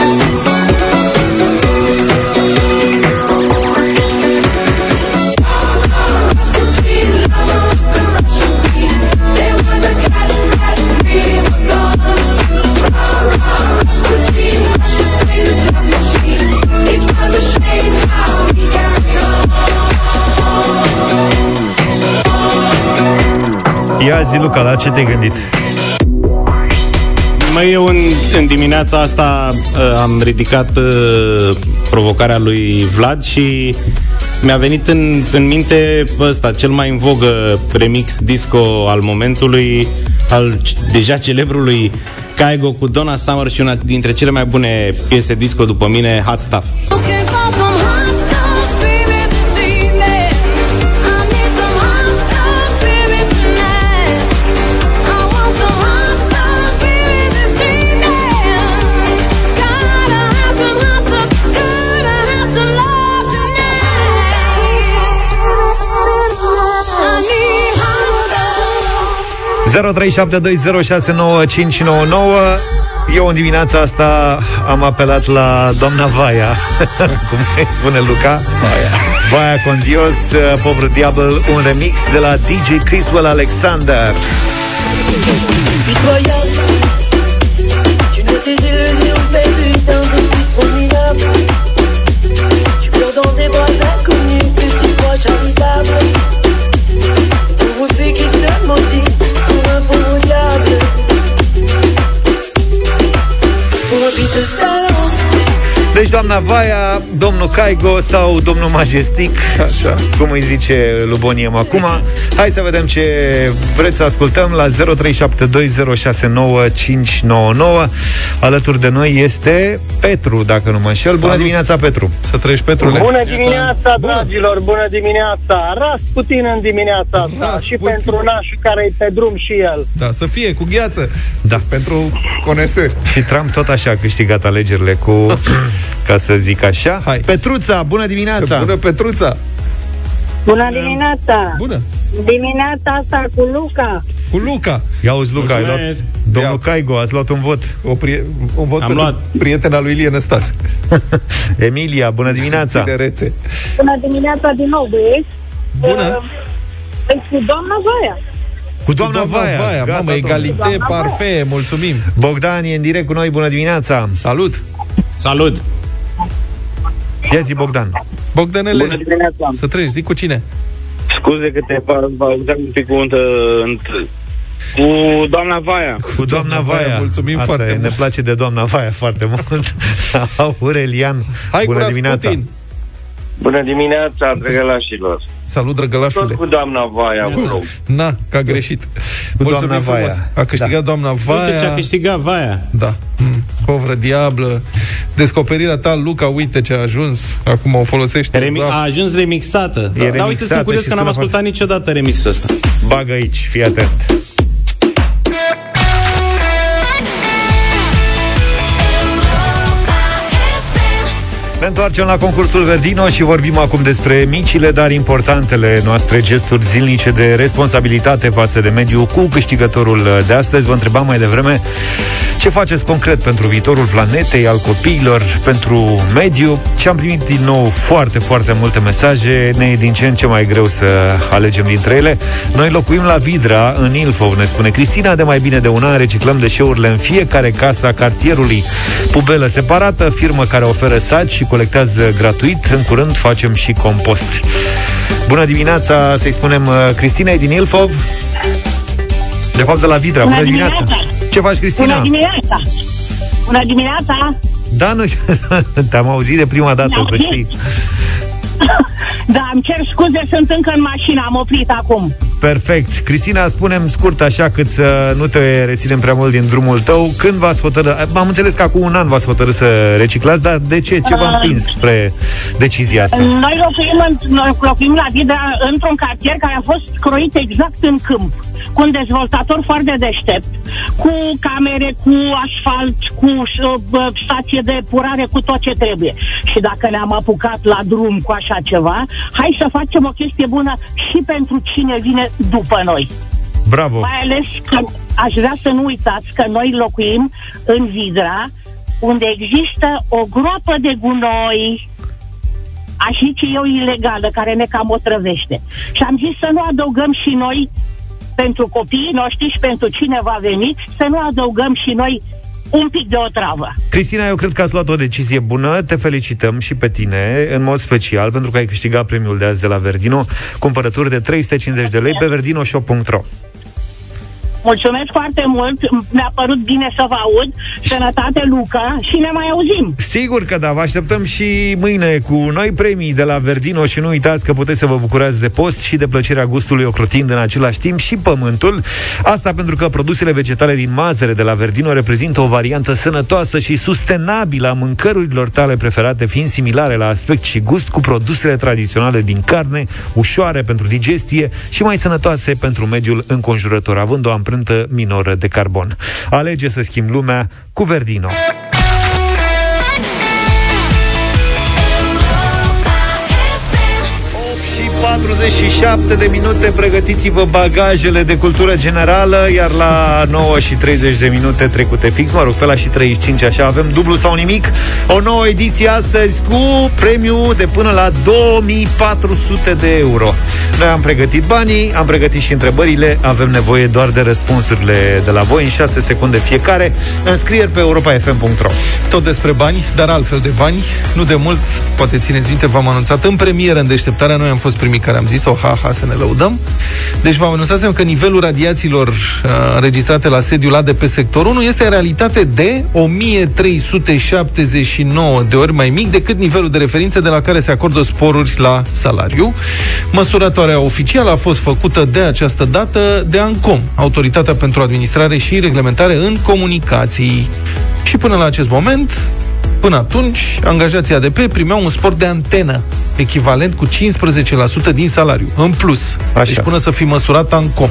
zi, Luca, la ce te-ai gândit? Mai eu în, în dimineața asta uh, am ridicat uh, provocarea lui Vlad și mi-a venit în, în minte ăsta, cel mai în vogă remix disco al momentului, al c- deja celebrului Kaigo cu Donna Summer și una dintre cele mai bune piese disco după mine, Hot Stuff. Eu în dimineața asta am apelat la doamna Vaia, cum îi spune Luca. Vaia. Vaia con Dios, uh, Povru Diablo, un remix de la DJ Criswell Alexander. Pitoyable, tu notes tes illusions perdues d'un depuis trop minable. Tu pleures dans des bras inconnus que tu crois charitables. Doamna Vaia, domnul Caigo sau domnul Majestic, așa, cum îi zice Luboniem acum. Hai să vedem ce vreți să ascultăm la 0372069599. Alături de noi este Petru, dacă nu mă înșel. Bună Salut. dimineața, Petru! Să trăiești, Petrule. Bună dimineața, dragilor, bună dimineața! Rasputin în dimineața asta și pentru nașul care e pe drum și el. Da, să fie cu gheață. Da. Pentru conesări. Și Trump tot așa a câștigat alegerile cu, ca să zic așa. Hai. Petruța, bună dimineața! Bună, Petruța! Bună dimineața! Bună! Dimineața asta cu Luca. Cu Luca. Ia uzi, Luca, ai luat, Mulțumesc. domnul Caigo, ați luat un vot. O prie- un vot Am pentru luat. prietena lui Ilie Năstase. Emilia, bună dimineața! Tinerețe. Bună dimineața din nou, băieți. Bună. Uh, Deci cu doamna Vaia. Cu doamna, Doamna Vaia, Vaia, Gata, mamă, domnule. egalite, Doamna Vaia. parfait, mulțumim. Bogdan e în direct cu noi, bună dimineața! Salut! Salut! Ia zi, Bogdan! Bogdanele, Bună dimineața. să treci, zic cu cine? Scuze că te pauzam un pic cu, întă, înt- cu doamna Vaia. Cu doamna Vaia. mulțumim Asta foarte e, mult. Ne place de doamna Vaia foarte mult. Aurelian, Hai bună cu dimineața! Rasputin. Bună dimineața, drăgălașilor. Salut, Tot drăgălașule. cu doamna Vaia, vă rog. Na, că a greșit. Cu Mulțumim doamna Vaia. frumos. A câștigat doamna Uite ce a Vaia. câștigat Vaia. Da. Mm, Povră diablă. Descoperirea ta, Luca, uite ce a ajuns. Acum o folosește. Remi- Zaf. a ajuns remixată. Da, Dar uite, remixată sunt curios și că n-am sună ascultat niciodată remixul ăsta. Bagă aici, fii atent. Întoarcem la concursul Verdino și vorbim acum despre micile, dar importantele noastre gesturi zilnice de responsabilitate față de mediu cu câștigătorul de astăzi. Vă întrebam mai devreme ce faceți concret pentru viitorul planetei, al copiilor, pentru mediu și am primit din nou foarte, foarte multe mesaje. Ne e din ce în ce mai greu să alegem dintre ele. Noi locuim la Vidra, în Ilfov, ne spune Cristina, de mai bine de un an reciclăm deșeurile în fiecare casă a cartierului. Pubelă separată, firmă care oferă saci și colectează gratuit. În curând facem și compost. Bună dimineața, să-i spunem uh, Cristina e din Ilfov. De fapt, de la Vidra. Bună, Bună dimineața. dimineața. Ce faci, Cristina? Bună dimineața! Bună dimineața! Da, nu, te-am auzit de prima dată, Da, să știi. Da, îmi cer scuze, sunt încă în mașină, am oprit acum. Perfect. Cristina, spunem scurt așa cât să nu te reținem prea mult din drumul tău. Când v-ați hotărât? Am înțeles că acum un an v-ați hotărât să reciclați, dar de ce? Ce v-a Uh, împins spre decizia asta? Noi locuim, în, noi locuim la Vidra într-un cartier care a fost croit exact în câmp cu un dezvoltator foarte deștept, cu camere, cu asfalt, cu uh, stație de purare, cu tot ce trebuie. Și dacă ne-am apucat la drum cu așa ceva, hai să facem o chestie bună și pentru cine vine după noi. Bravo! Mai ales că aș vrea să nu uitați că noi locuim în Vidra, unde există o groapă de gunoi, aș zice eu, ilegală, care ne cam otrăvește. Și am zis să nu adăugăm și noi, pentru copiii noștri și pentru cine va veni, să nu adăugăm și noi un pic de otravă. Cristina, eu cred că ați luat o decizie bună. Te felicităm și pe tine, în mod special, pentru că ai câștigat premiul de azi de la Verdino, cumpărături de 350 de lei pe verdinoshop.ro. Mulțumesc foarte mult, mi-a părut bine să vă aud. Sănătate, Luca, și ne mai auzim. Sigur că da, vă așteptăm și mâine cu noi premii de la Verdino și nu uitați că puteți să vă bucurați de post și de plăcerea gustului ocrotind în același timp și pământul. Asta pentru că produsele vegetale din mazăre de la Verdino reprezintă o variantă sănătoasă și sustenabilă a mâncărurilor tale preferate, fiind similare la aspect și gust cu produsele tradiționale din carne, ușoare pentru digestie și mai sănătoase pentru mediul înconjurător, având o amprentă minoră de carbon. Alege să schimbi lumea cu Verdino. 47 de minute Pregătiți-vă bagajele de cultură generală Iar la 9 și 30 de minute trecute fix Mă rog, pe la și 35 așa Avem dublu sau nimic O nouă ediție astăzi cu premiu de până la 2400 de euro Noi am pregătit banii Am pregătit și întrebările Avem nevoie doar de răspunsurile de la voi În 6 secunde fiecare Înscrieri pe europafm.ro Tot despre bani, dar altfel de bani. Nu de mult, poate țineți minte, v-am anunțat în premieră în deșteptarea. Noi am fost primii care am zis-o, ha, ha, să ne lăudăm. Deci v-am anunțat că nivelul radiațiilor uh, înregistrate la sediul ADP sector 1 este în realitate de 1379 de ori mai mic decât nivelul de referință de la care se acordă sporuri la salariu. Măsurătoarea oficială a fost făcută de această dată de ANCOM, Autoritatea pentru Administrare și Reglementare în Comunicații. Și până la acest moment, Până atunci, angajații ADP primeau un spor de antenă, echivalent cu 15% din salariu, în plus. Așa. Deci până să fi măsurat ANCOM.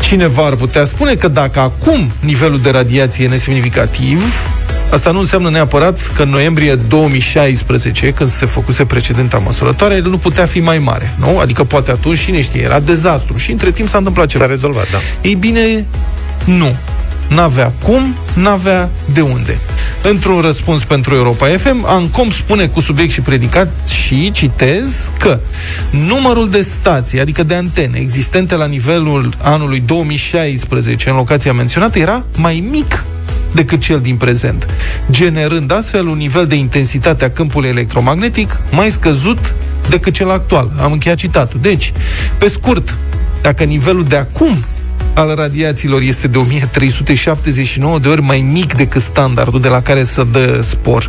Cineva ar putea spune că dacă acum nivelul de radiație e nesemnificativ, Asta nu înseamnă neapărat că în noiembrie 2016, când se făcuse precedenta măsurătoare, el nu putea fi mai mare. Nu? Adică poate atunci, cine știe, era dezastru. Și între timp s-a întâmplat ceva. S-a rezolvat, da. Ei bine, nu. N-avea cum, n-avea de unde. Într-un răspuns pentru Europa FM, Ancom spune cu subiect și predicat și, citez, că numărul de stații, adică de antene, existente la nivelul anului 2016 în locația menționată, era mai mic decât cel din prezent, generând astfel un nivel de intensitate a câmpului electromagnetic mai scăzut decât cel actual. Am încheiat citatul. Deci, pe scurt, dacă nivelul de acum al radiațiilor este de 1379 de ori mai mic decât standardul de la care să dă spor.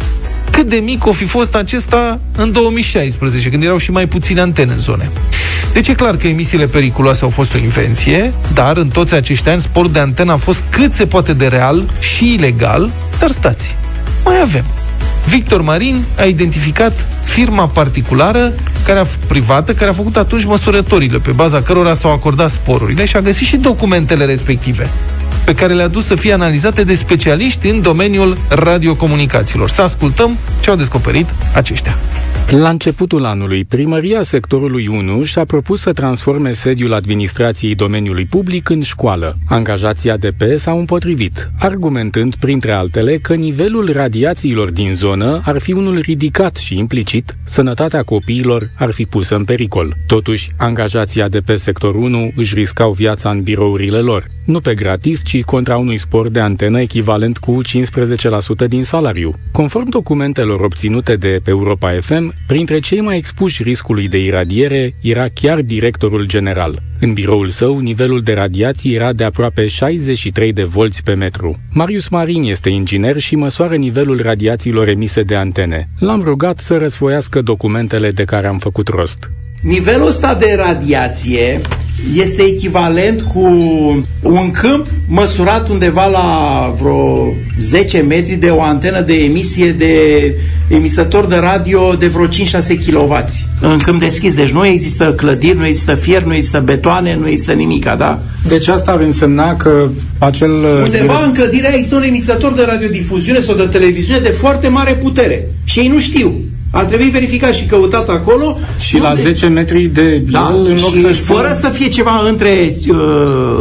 Cât de mic o fi fost acesta în 2016, când erau și mai puține antene în zone. Deci e clar că emisiile periculoase au fost o invenție, dar în toți acești ani sporul de antenă a fost cât se poate de real și ilegal, dar stați, mai avem. Victor Marin a identificat firma particulară care a, privată care a făcut atunci măsurătorile pe baza cărora s-au acordat sporurile și a găsit și documentele respective. pe care le-a dus să fie analizate de specialiști în domeniul radiocomunicațiilor. Să ascultăm ce au descoperit aceștia. La începutul anului, primăria sectorului 1 și-a propus să transforme sediul administrației domeniului public în școală. Angajații ADP s-au împotrivit, argumentând, printre altele, că nivelul radiațiilor din zonă ar fi unul ridicat și implicit, sănătatea copiilor ar fi pusă în pericol. Totuși, angajații ADP sector 1 își riscau viața în birourile lor, nu pe gratis, ci contra unui spor de antenă echivalent cu 15% din salariu. Conform documentelor obținute de pe Europa FM, Printre cei mai expuși riscului de iradiere era chiar directorul general. În biroul său, nivelul de radiații era de aproape 63 de volți pe metru. Marius Marin este inginer și măsoară nivelul radiațiilor emise de antene. L-am rugat să răsfoiască documentele de care am făcut rost. Nivelul ăsta de radiație este echivalent cu un câmp măsurat undeva la vreo 10 metri de o antenă de emisie de emisător de radio de vreo 5-6 kW în câmp deschis. Deci nu există clădiri, nu există fier, nu există betoane, nu există nimica, da? Deci asta ar însemna că acel... Undeva în clădirea există un emisător de radiodifuziune sau de televiziune de foarte mare putere. Și ei nu știu. Ar trebui verificat și căutat acolo. Și la 10 metri de da, în loc și să fără să fie ceva între, uh,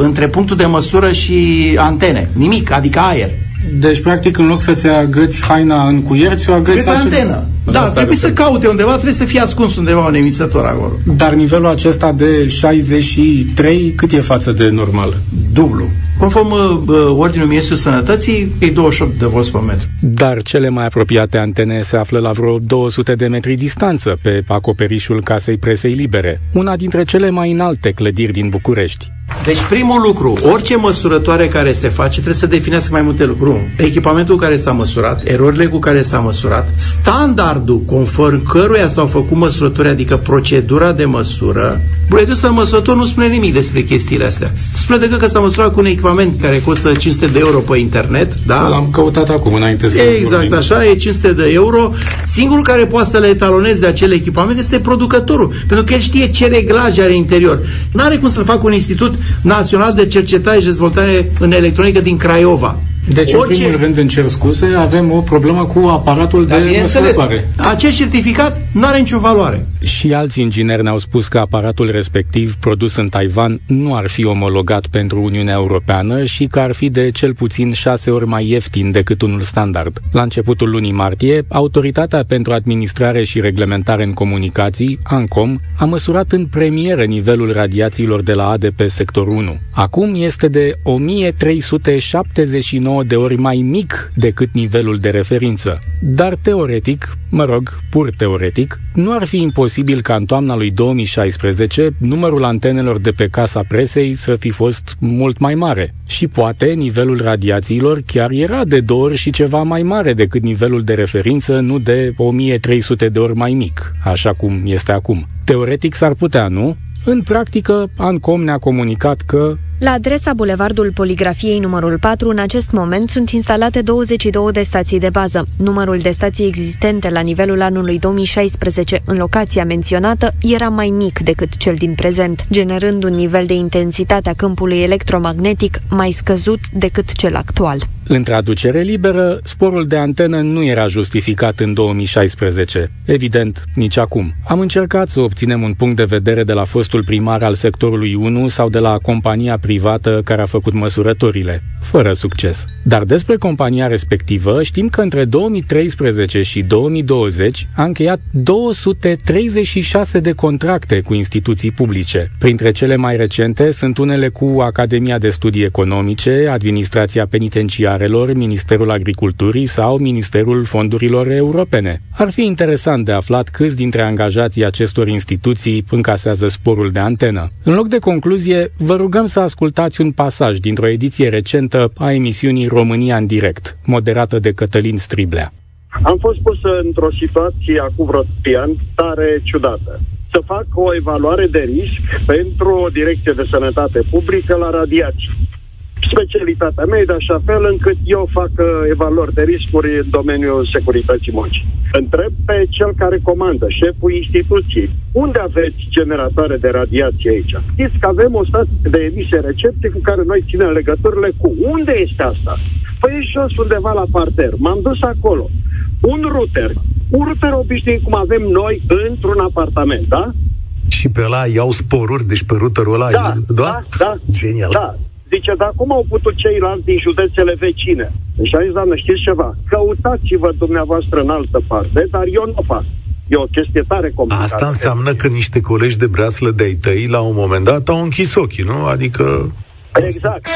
între punctul de măsură și antene. Nimic, adică aer. Deci, practic, în loc să-ți agăți haina în cuier, ți-o agăți Pe antenă. Da, trebuie să caute undeva, trebuie să fie ascuns undeva un emisător acolo. Dar nivelul acesta de 63, cât e față de normal? Dublu. Conform uh, Ordinul Ministrului Sănătății, e 28 de volți pe metru. Dar cele mai apropiate antene se află la vreo 200 de metri distanță pe acoperișul Casei Presei Libere, una dintre cele mai înalte clădiri din București. Deci primul lucru, orice măsurătoare care se face trebuie să definească mai multe lucruri. Echipamentul cu care s-a măsurat, erorile cu care s-a măsurat, standardul conform căruia s-au făcut măsurători, adică procedura de măsură. Buletul ăsta măsurător nu spune nimic despre chestiile astea. Spune decât că s-a măsurat cu un echipament care costă 500 de euro pe internet, da? L-am căutat acum înainte să Exact, așa, e 500 de euro. Singurul care poate să le etaloneze acel echipament este producătorul, pentru că el știe ce reglaje are interior. Nu are cum să-l facă un institut Național de Cercetare și Dezvoltare în Electronică din Craiova. Deci, Orice... în primul rând, în cer scuze, avem o problemă cu aparatul Dar de măsurătoare. Acest certificat nu are nicio valoare. Și alți ingineri ne-au spus că aparatul respectiv, produs în Taiwan, nu ar fi omologat pentru Uniunea Europeană și că ar fi de cel puțin șase ori mai ieftin decât unul standard. La începutul lunii martie, Autoritatea pentru Administrare și Reglementare în Comunicații, ANCOM, a măsurat în premieră nivelul radiațiilor de la ADP sector 1. Acum este de 1379 9 de ori mai mic decât nivelul de referință. Dar teoretic, mă rog, pur teoretic, nu ar fi imposibil ca în toamna lui 2016 numărul antenelor de pe casa presei să fi fost mult mai mare. Și poate nivelul radiațiilor chiar era de două ori și ceva mai mare decât nivelul de referință, nu de 1300 de ori mai mic, așa cum este acum. Teoretic s-ar putea, nu? În practică, Ancom ne-a comunicat că la adresa Bulevardul Poligrafiei numărul 4, în acest moment sunt instalate 22 de stații de bază. Numărul de stații existente la nivelul anului 2016 în locația menționată era mai mic decât cel din prezent, generând un nivel de intensitate a câmpului electromagnetic mai scăzut decât cel actual. În traducere liberă, sporul de antenă nu era justificat în 2016. Evident, nici acum. Am încercat să obținem un punct de vedere de la fostul primar al sectorului 1 sau de la compania privată care a făcut măsurătorile, fără succes. Dar despre compania respectivă știm că între 2013 și 2020 a încheiat 236 de contracte cu instituții publice. Printre cele mai recente sunt unele cu Academia de Studii Economice, Administrația Penitenciarelor, Ministerul Agriculturii sau Ministerul Fondurilor Europene. Ar fi interesant de aflat câți dintre angajații acestor instituții încasează sporul de antenă. În loc de concluzie, vă rugăm să ascultați un pasaj dintr-o ediție recentă a emisiunii România în direct, moderată de Cătălin Striblea. Am fost pus într-o situație acum vreo ani tare ciudată. Să fac o evaluare de risc pentru o direcție de sănătate publică la radiații. Specialitatea mea e de așa fel încât eu fac uh, evaluări de riscuri în domeniul securității muncii. Întreb pe cel care comandă, șeful instituției, unde aveți generatoare de radiație aici? Știți că avem o stație de emisie recepție cu care noi ținem legăturile cu. Unde este asta? Păi e jos undeva la parter. M-am dus acolo. Un router. Un router obișnuit cum avem noi într-un apartament, da? Și pe ăla iau sporuri, deci pe routerul ăla... Da, da? da, da. Genial. Da. Zice, dar cum au putut ceilalți din județele vecine? Și a zis, doamnă, știți ceva? Căutați-vă dumneavoastră în altă parte, dar eu nu o fac. E o chestie tare complicată. Asta înseamnă că niște colegi de breaslă de-ai tăi, la un moment dat, au închis ochii, nu? Adică... Exact.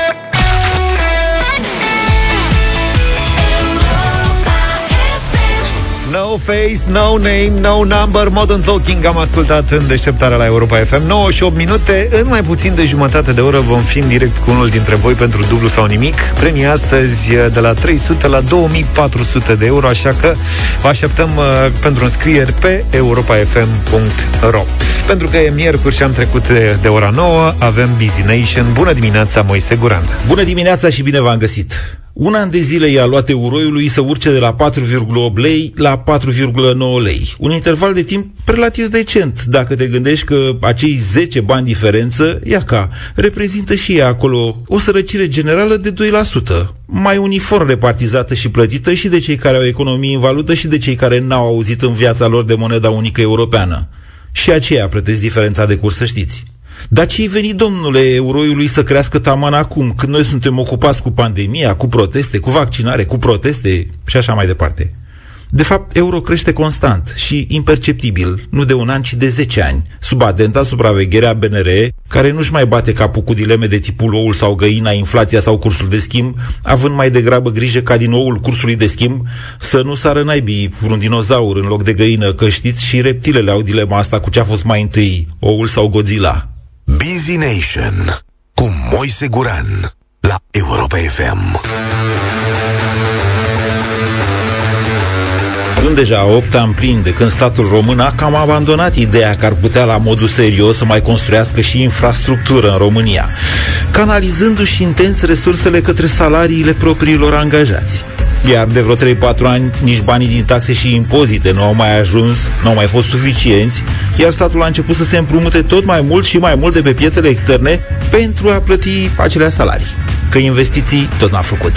No face, no name, no number Modern Talking. Am ascultat în deșteptarea la Europa FM 9 și 8 minute. În mai puțin de jumătate de oră vom fi în direct cu unul dintre voi pentru dublu sau nimic. Premii astăzi de la 300 la 2400 de euro Așa că vă așteptăm uh, pentru înscrieri pe europafm.ro Pentru că e miercuri și am trecut de, de ora 9 Avem Busy Nation. Bună dimineața, Moise Guran. Bună dimineața și bine v-am găsit! Un an de zile i-a luat euroiului să urce de la 4,8 lei la 4,9 lei. Un interval de timp relativ decent, dacă te gândești că acei 10 bani diferență, ia ca, reprezintă și ea acolo o sărăcire generală de 2%, mai uniform repartizată și plătită și de cei care au economii în valută și de cei care n-au auzit în viața lor de moneda unică europeană. Și aceea plătesc diferența de curs, să știți. Dar ce-i venit, domnule, euroiului să crească taman acum, când noi suntem ocupați cu pandemia, cu proteste, cu vaccinare, cu proteste și așa mai departe? De fapt, euro crește constant și imperceptibil, nu de un an, ci de 10 ani, sub atenta supraveghere a BNR, care nu-și mai bate capul cu dileme de tipul oul sau găina, inflația sau cursul de schimb, având mai degrabă grijă ca din oul cursului de schimb să nu sară naibii vreun dinozaur în loc de găină, că știți și reptilele au dilema asta cu ce a fost mai întâi, oul sau Godzilla. Busy Nation cu Moise Guran la Europa FM. Sunt deja 8 ani plin de când statul român a cam abandonat ideea că ar putea la modul serios să mai construiască și infrastructură în România, canalizându-și intens resursele către salariile propriilor angajați. Iar de vreo 3-4 ani nici banii din taxe și impozite nu au mai ajuns, nu au mai fost suficienți, iar statul a început să se împrumute tot mai mult și mai mult de pe piețele externe pentru a plăti acelea salarii. Că investiții tot n-a făcut.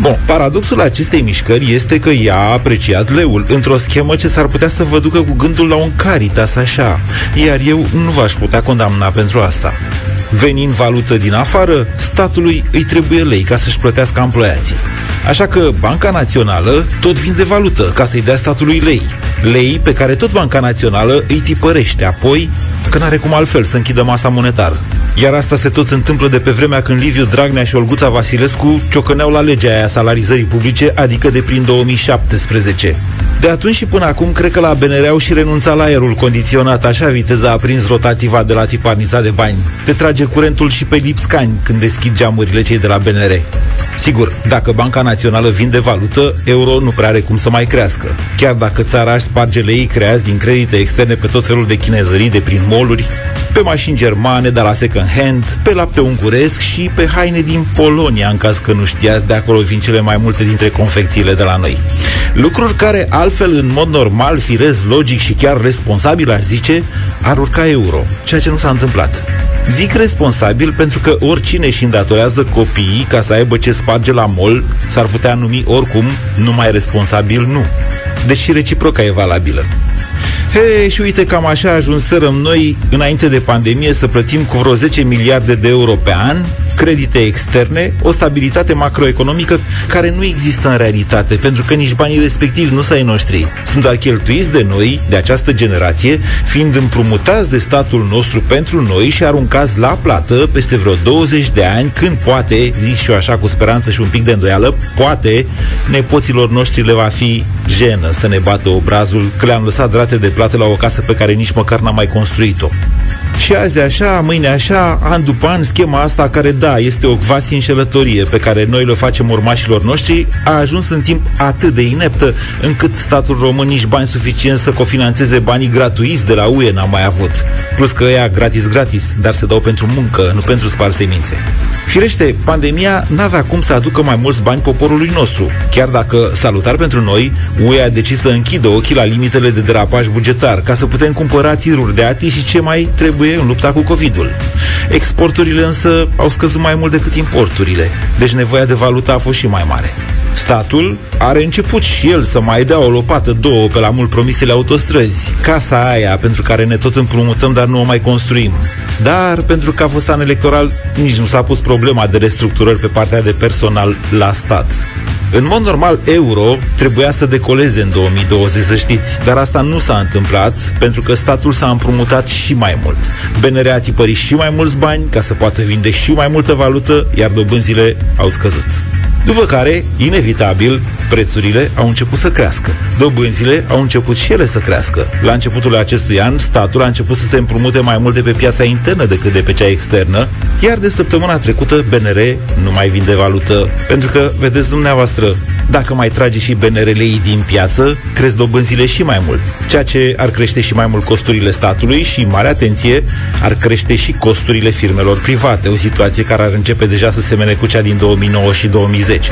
Bun, paradoxul acestei mișcări este că ea a apreciat leul într-o schemă ce s-ar putea să vă ducă cu gândul la un caritas așa, iar eu nu v-aș putea condamna pentru asta. Venind valută din afară, statului îi trebuie lei ca să-și plătească emploiații. Așa că Banca Națională tot vinde valută ca să-i dea statului lei. Lei pe care tot Banca Națională îi tipărește apoi, că n-are cum altfel să închidă masa monetară. Iar asta se tot întâmplă de pe vremea când Liviu Dragnea și Olguța Vasilescu ciocăneau la legea aia salarizării publice, adică de prin 2017. De atunci și până acum, cred că la BNR au și renunțat la aerul condiționat, așa viteza a prins rotativa de la tiparnița de bani. Te trage curentul și pe lipscani când deschid geamurile cei de la BNR. Sigur, dacă Banca Națională vinde valută, euro nu prea are cum să mai crească. Chiar dacă țara își sparge lei creați din credite externe pe tot felul de chinezării de prin moluri, pe mașini germane de la second hand, pe lapte unguresc și pe haine din Polonia, în caz că nu știați, de acolo vin cele mai multe dintre confecțiile de la noi. Lucruri care altfel, în mod normal, firez, logic și chiar responsabil, aș zice, ar urca euro, ceea ce nu s-a întâmplat. Zic responsabil pentru că oricine își îndatorează copiii ca să aibă ce sparge la mol, s-ar putea numi oricum numai responsabil nu. Deci și reciproca e valabilă. He, și uite, cam așa ajunsărăm noi, înainte de pandemie, să plătim cu vreo 10 miliarde de euro pe an, credite externe, o stabilitate macroeconomică care nu există în realitate, pentru că nici banii respectivi nu sunt ai noștri. Sunt doar cheltuiți de noi, de această generație, fiind împrumutați de statul nostru pentru noi și aruncați la plată peste vreo 20 de ani, când poate, zic și eu așa cu speranță și un pic de îndoială, poate nepoților noștri le va fi jenă să ne bată obrazul că le-am lăsat drate de plată la o casă pe care nici măcar n-am mai construit-o. Și azi așa, mâine așa, an după an, schema asta care, da, este o quasi înșelătorie pe care noi le facem urmașilor noștri, a ajuns în timp atât de ineptă încât statul român nici bani suficient să cofinanțeze banii gratuiți de la UE n-a mai avut. Plus că ea gratis-gratis, dar se dau pentru muncă, nu pentru spar semințe. Firește, pandemia n-avea cum să aducă mai mulți bani poporului nostru, chiar dacă, salutar pentru noi, UE a decis să închidă ochii la limitele de derapaj bugetar, ca să putem cumpăra tiruri de ati și ce mai trebuie în lupta cu COVID-ul. Exporturile însă au scăzut mai mult decât importurile, deci nevoia de valută a fost și mai mare. Statul are început și el să mai dea o lopată, două pe la mult promisele autostrăzi, casa aia pentru care ne tot împrumutăm, dar nu o mai construim. Dar pentru că a fost an electoral, nici nu s-a pus problema de restructurări pe partea de personal la stat. În mod normal, euro trebuia să decoleze în 2020, să știți, dar asta nu s-a întâmplat pentru că statul s-a împrumutat și mai mult. BNR a tipărit și mai mulți bani ca să poată vinde și mai multă valută, iar dobânzile au scăzut. După care, inevitabil, prețurile au început să crească. Dobânzile au început și ele să crească. La începutul acestui an, statul a început să se împrumute mai mult de pe piața internă decât de pe cea externă, iar de săptămâna trecută BNR nu mai vinde valută. Pentru că, vedeți dumneavoastră, dacă mai trage și BNR-lei din piață, cresc dobânzile și mai mult, ceea ce ar crește și mai mult costurile statului și, mare atenție, ar crește și costurile firmelor private, o situație care ar începe deja să semene cu cea din 2009 și 2010.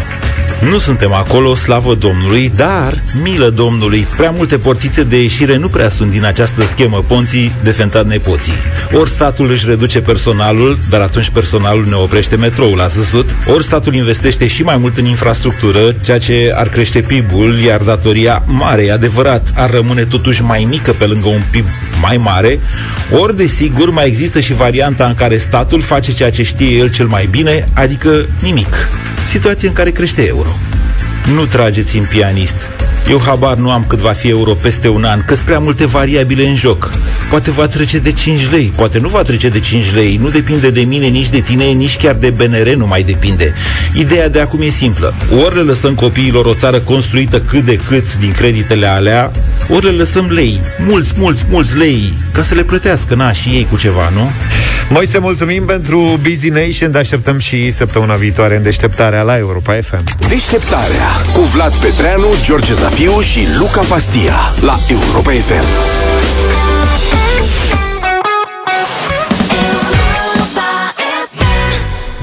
Nu suntem acolo, slavă Domnului, dar, milă Domnului, prea multe portițe de ieșire nu prea sunt din această schemă ponții de fentat nepoții. Ori statul își reduce personalul, dar atunci personalul ne oprește metroul la săsut, ori statul investește și mai mult în infrastructură, ceea ce ar crește PIB-ul, iar datoria mare, e adevărat, ar rămâne totuși mai mică pe lângă un PIB mai mare, ori, desigur, mai există și varianta în care statul face ceea ce știe el cel mai bine, adică nimic. Situație în care crește euro. Nu trageți în pianist. Eu habar nu am cât va fi euro peste un an, că sunt prea multe variabile în joc. Poate va trece de 5 lei, poate nu va trece de 5 lei, nu depinde de mine, nici de tine, nici chiar de BNR nu mai depinde. Ideea de acum e simplă. Ori le lăsăm copiilor o țară construită cât de cât din creditele alea, ori le lăsăm lei, mulți, mulți, mulți lei, ca să le plătească, na, și ei cu ceva, nu? Moise, mulțumim pentru Busy Nation, te așteptăm și săptămâna viitoare în deșteptarea la Europa FM. Deșteptarea cu Vlad Petreanu, George Zafiu și Luca Pastia la Europa FM.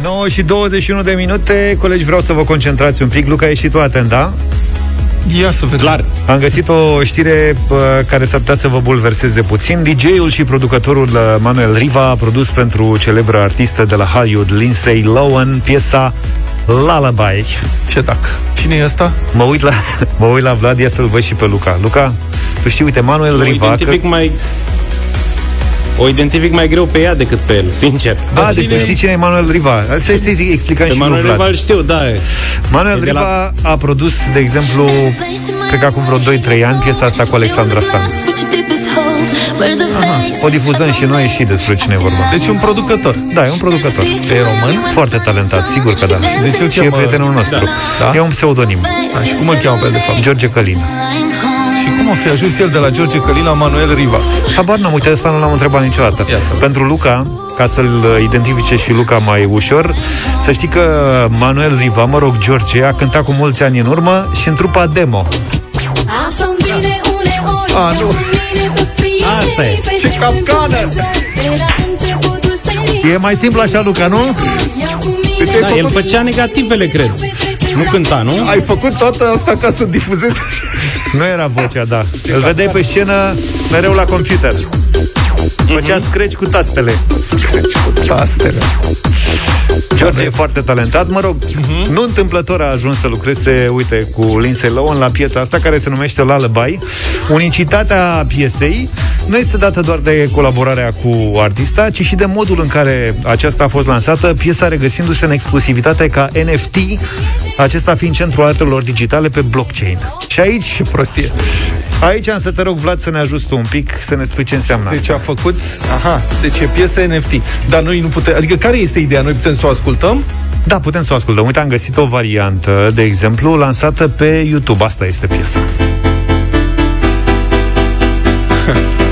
Nouă și 21 de minute Colegi, vreau să vă concentrați un pic Luca, ești și tu atent, da? Ia să vedem. Clar. Am găsit o știre uh, care s-ar putea să vă bulverseze puțin. DJ-ul și producătorul uh, Manuel Riva a produs pentru celebră artistă de la Hollywood, Lindsay Lohan, piesa Lullaby. Ce tac? Cine e ăsta? Mă uit la, mă uit la Vlad, ia să-l văd și pe Luca. Luca, tu știi, uite, Manuel O Riva... identific că... mai o identific mai greu pe ea decât pe el, sincer. Da, deci tu știi cine e Manuel Riva. Asta este să explicăm Pe și Manuel lui Vlad. Riva îl știu, da. Manuel E de Riva la- a produs, de exemplu, cred că acum vreo 2-3 ani, piesa asta cu Alexandra Stan. O difuzăm și noi și despre cine e vorba. Deci un producător. Da, e un producător. E român? Foarte talentat, sigur că da. Deci îl și e cheamă- prietenul nostru. Da. E un pseudonim. A, și cum îl cheamă pe el, de fapt? George Călin. Și cum a fi ajuns el de la George Călin la Manuel Riva? Habar n-am, uite, asta nu l-am întrebat niciodată. Ia să vedem. Pentru Luca, ca să-l identifice și Luca mai ușor, să știi că Manuel Riva, mă rog, George, a cântat cu mulți ani în urmă și în trupa Demo. A, nu. Asta e. Ce capcană! E mai simplu așa, Luca, nu? Deci ai, Da, el făcut, făcea negativele, cred. Nu cânta, nu? ai făcut toată asta ca să difuzezi Nu era vocea, da. Îl vedeai pe scenă mereu la computer. Făcea scratch cu tastele. tastele. George e foarte talentat, mă rog, nu întâmplător a ajuns să lucreze, uite, cu Lindsay Lohan la piesa asta care se numește Lullaby. Unicitatea piesei nu este dată doar de colaborarea cu artista, ci și de modul în care aceasta a fost lansată, piesa regăsindu-se în exclusivitate ca NFT, acesta fiind centrul artelor digitale pe blockchain. Și aici, Ce prostie. aici am să te rog, Vlad, să ne ajuți tu un pic, să ne spui ce înseamnă Deci asta. a făcut, aha, deci e piesă NFT. Dar noi nu putem, adică care este ideea? Noi putem să o ascultăm? Da, putem să o ascultăm. Uite, am găsit o variantă, de exemplu, lansată pe YouTube. Asta este piesa.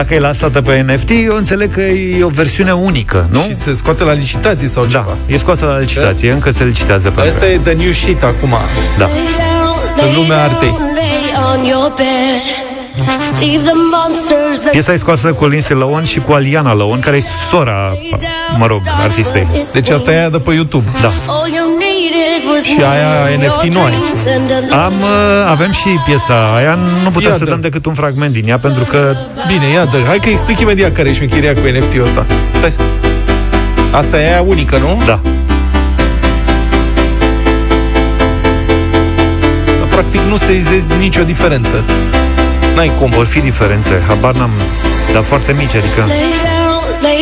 Dacă e lansată pe NFT, eu înțeleg că e o versiune unică, nu? Și se scoate la licitație sau ceva. Da, e scoasă la licitație, încă se licitează pe Asta e the new shit acum. Da. În lumea artei. Piesa e scoasă cu Lindsay Lohan și cu Aliana Lohan, care e sora, mă rog, artistei. Deci asta e aia de pe YouTube. Da. Și aia NFT nu ai. Am, uh, avem și piesa aia, nu putem Ia să dă. dăm decât un fragment din ea, pentru că Bine, ia dă. Hai că explic imediat care e șmecheria cu NFT-ul ăsta. Stai să... Asta e aia unică, nu? Da. Dar, practic nu se izezi nicio diferență. N-ai cum. vor fi diferențe, habar n-am, dar foarte mici, adică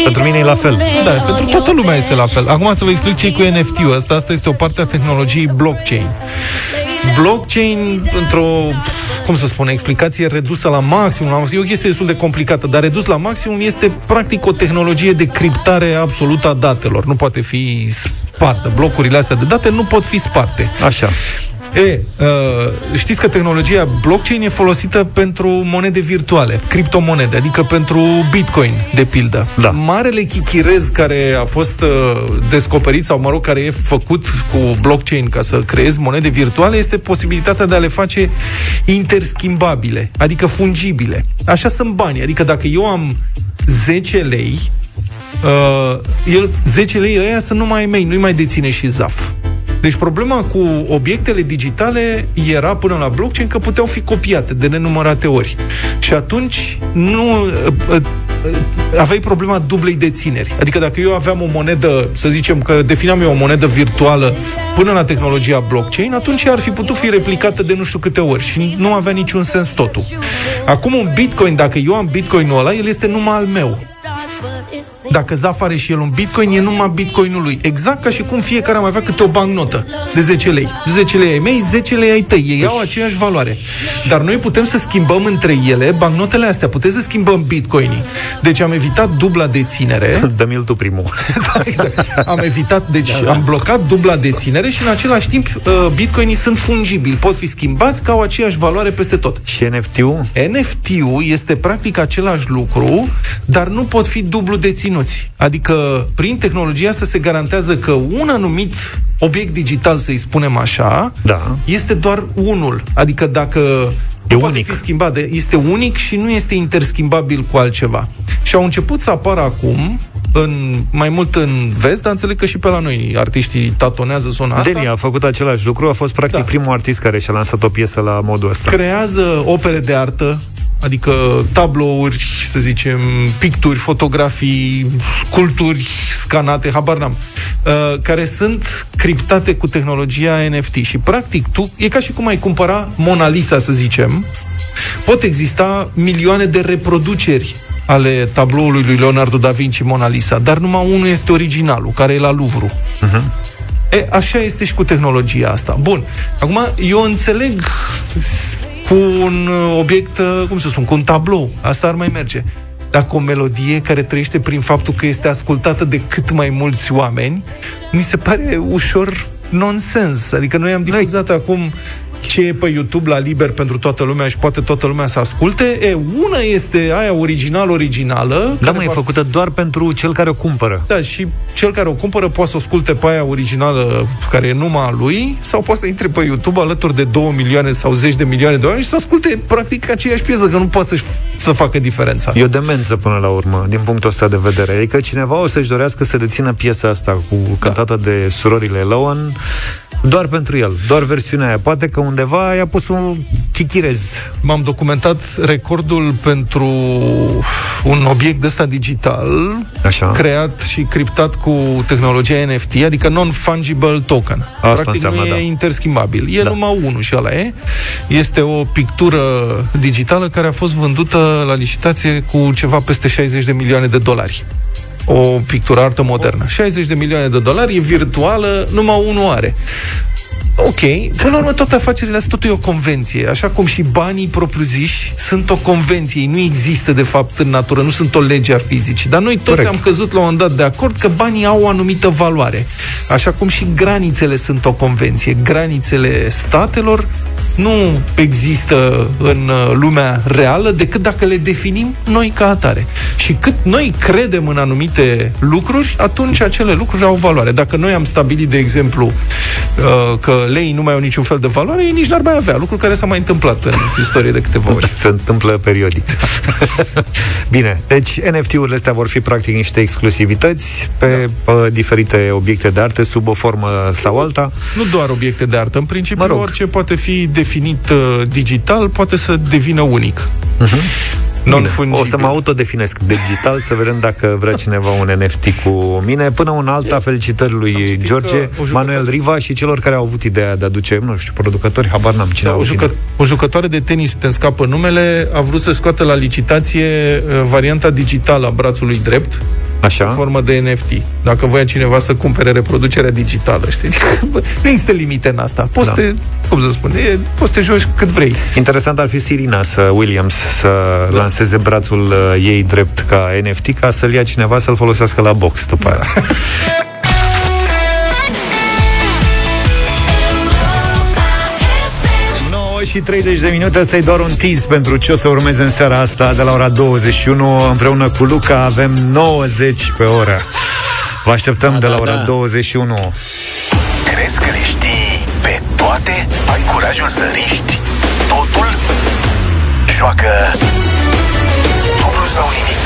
pentru mine e la fel. Da, pentru toată lumea este la fel. Acum să vă explic ce cu NFT-ul ăsta. Asta este o parte a tehnologiei blockchain. Blockchain, într-o, cum să spun, explicație redusă la maximum, la maximum, e o chestie destul de complicată, dar redus la maximum este practic o tehnologie de criptare absolută a datelor. Nu poate fi spartă. Blocurile astea de date nu pot fi sparte. Așa. E, uh, știți că tehnologia blockchain e folosită pentru monede virtuale, criptomonede, adică pentru Bitcoin, de pildă. Da. Marele chichirez care a fost uh, descoperit, sau mă rog, care e făcut cu blockchain ca să creezi monede virtuale, este posibilitatea de a le face interschimbabile, adică fungibile. Așa sunt banii, adică dacă eu am 10 lei, uh, el, 10 lei ăia sunt numai ai mei, nu-i mai deține și ZAF. Deci problema cu obiectele digitale era până la blockchain că puteau fi copiate de nenumărate ori. Și atunci nu uh, uh, aveai problema dublei dețineri. Adică dacă eu aveam o monedă, să zicem că defineam eu o monedă virtuală până la tehnologia blockchain, atunci ea ar fi putut fi replicată de nu știu câte ori și nu avea niciun sens totul. Acum un bitcoin, dacă eu am bitcoinul ăla, el este numai al meu. Dacă Zaf are și el un bitcoin, e numai bitcoinul lui. Exact ca și cum fiecare am avea câte o bancnotă de 10 lei. 10 lei ai mei, 10 lei ai tăi. Ei au aceeași valoare. Dar noi putem să schimbăm între ele bancnotele astea. Putem să schimbăm bitcoinii. Deci am evitat dubla deținere. Dă-mi-l tu primul. da, exact. Am evitat, deci da, da. am blocat dubla deținere și în același timp uh, bitcoinii sunt fungibili. Pot fi schimbați ca au aceeași valoare peste tot. Și NFT-ul? NFT-ul este practic același lucru, dar nu pot fi dublu deținuți. Adică, prin tehnologia asta se garantează că un anumit obiect digital, să-i spunem așa, da. este doar unul. Adică dacă E poate unic. fi schimbat, de- este unic și nu este interschimbabil cu altceva. Și au început să apară acum în, mai mult în vest, dar înțeleg că și pe la noi artiștii tatonează zona asta. Deni a făcut același lucru, a fost practic da. primul artist care și-a lansat o piesă la modul ăsta. creează opere de artă, adică tablouri, să zicem, picturi, fotografii, sculpturi scanate, habar n-am, uh, care sunt criptate cu tehnologia NFT. Și, practic, tu, e ca și cum ai cumpăra Mona Lisa, să zicem, pot exista milioane de reproduceri ale tabloului lui Leonardo da Vinci Mona Lisa, dar numai unul este originalul, care e la Louvre. Uh-huh. E, așa este și cu tehnologia asta. Bun. Acum, eu înțeleg s- cu un uh, obiect, uh, cum să spun, cu un tablou. Asta ar mai merge. Dar cu o melodie care trăiește prin faptul că este ascultată de cât mai mulți oameni, mi se pare ușor nonsens. Adică noi am difuzat acum ce e pe YouTube la liber pentru toată lumea și poate toată lumea să asculte. E, una este aia original-originală. Da, care mă, e va făcută doar pentru cel care o cumpără. da, și cel care o cumpără poate să o asculte pe aia originală care e numai a lui sau poate să intre pe YouTube alături de 2 milioane sau 10 de milioane de oameni și să asculte practic aceeași piesă, că nu poate să, să facă diferența. E o demență până la urmă, din punctul ăsta de vedere. Adică cineva o să-și dorească să dețină piesa asta cu cântată de surorile Lohan doar pentru el, doar versiunea aia. Poate că undeva i-a pus un chichirez. M-am documentat recordul pentru un obiect ăsta digital Așa. creat și criptat cu tehnologia NFT, adică non-fungible token. Asta Practic înseamnă, nu e da. interschimbabil. E Da. numai unul și ăla e. Este o pictură digitală care a fost vândută la licitație cu ceva peste 60 de milioane de dolari. O pictură artă modernă. 60 de milioane de dolari, e virtuală, numai unul are. Ok, până la urmă toate afacerile astea totul e o convenție, așa cum și banii propriu-ziși sunt o convenție, ei nu există de fapt în natură, nu sunt o lege a fizicii, dar noi toți Corect. am căzut la un moment dat de acord că banii au o anumită valoare, așa cum și granițele sunt o convenție, granițele statelor nu există în uh, lumea reală decât dacă le definim noi ca atare. Și cât noi credem în anumite lucruri, atunci acele lucruri au valoare. Dacă noi am stabilit, de exemplu, uh, că lei nu mai au niciun fel de valoare, ei nici n-ar mai avea. Lucru care s-a mai întâmplat în istorie de câteva ori. Se întâmplă periodic. Bine, deci NFT-urile astea vor fi practic niște exclusivități pe da. diferite obiecte de arte sub o formă sau alta. Nu doar obiecte de artă. În principiu, Mă rog. orice poate fi definit uh, digital poate să devină unic. Uh-huh. Non-fungibil. O să mă autodefinesc digital Să vedem dacă vrea cineva un NFT cu mine Până un alta, felicitări lui George că o jucătoare- Manuel Riva și celor care au avut ideea de a aduce Nu știu, producători, habar n-am cine Da, a o, avut jucă, ideea. o jucătoare de tenis, te scapă numele, a vrut să scoată la licitație uh, varianta digitală a brațului drept, Așa? în formă de NFT. Dacă voia cineva să cumpere reproducerea digitală, știi? Bă, Nu există limite în asta. Poți Da. da. te, cum să spun, e, poți să te joci cât vrei. Interesant ar fi Sirina să Williams să da. lanseze brațul uh, ei drept ca NFT ca să-l ia cineva să-l folosească la box după aia. și 30 de minute, ăsta e doar un tease pentru ce o să urmeze în seara asta de la ora 21 împreună cu Luca avem 90 pe oră. Vă așteptăm da, de la da, ora da. 21. Crezi că le știi pe toate? Ai curajul să riști totul? Joacă dublu sau nimic.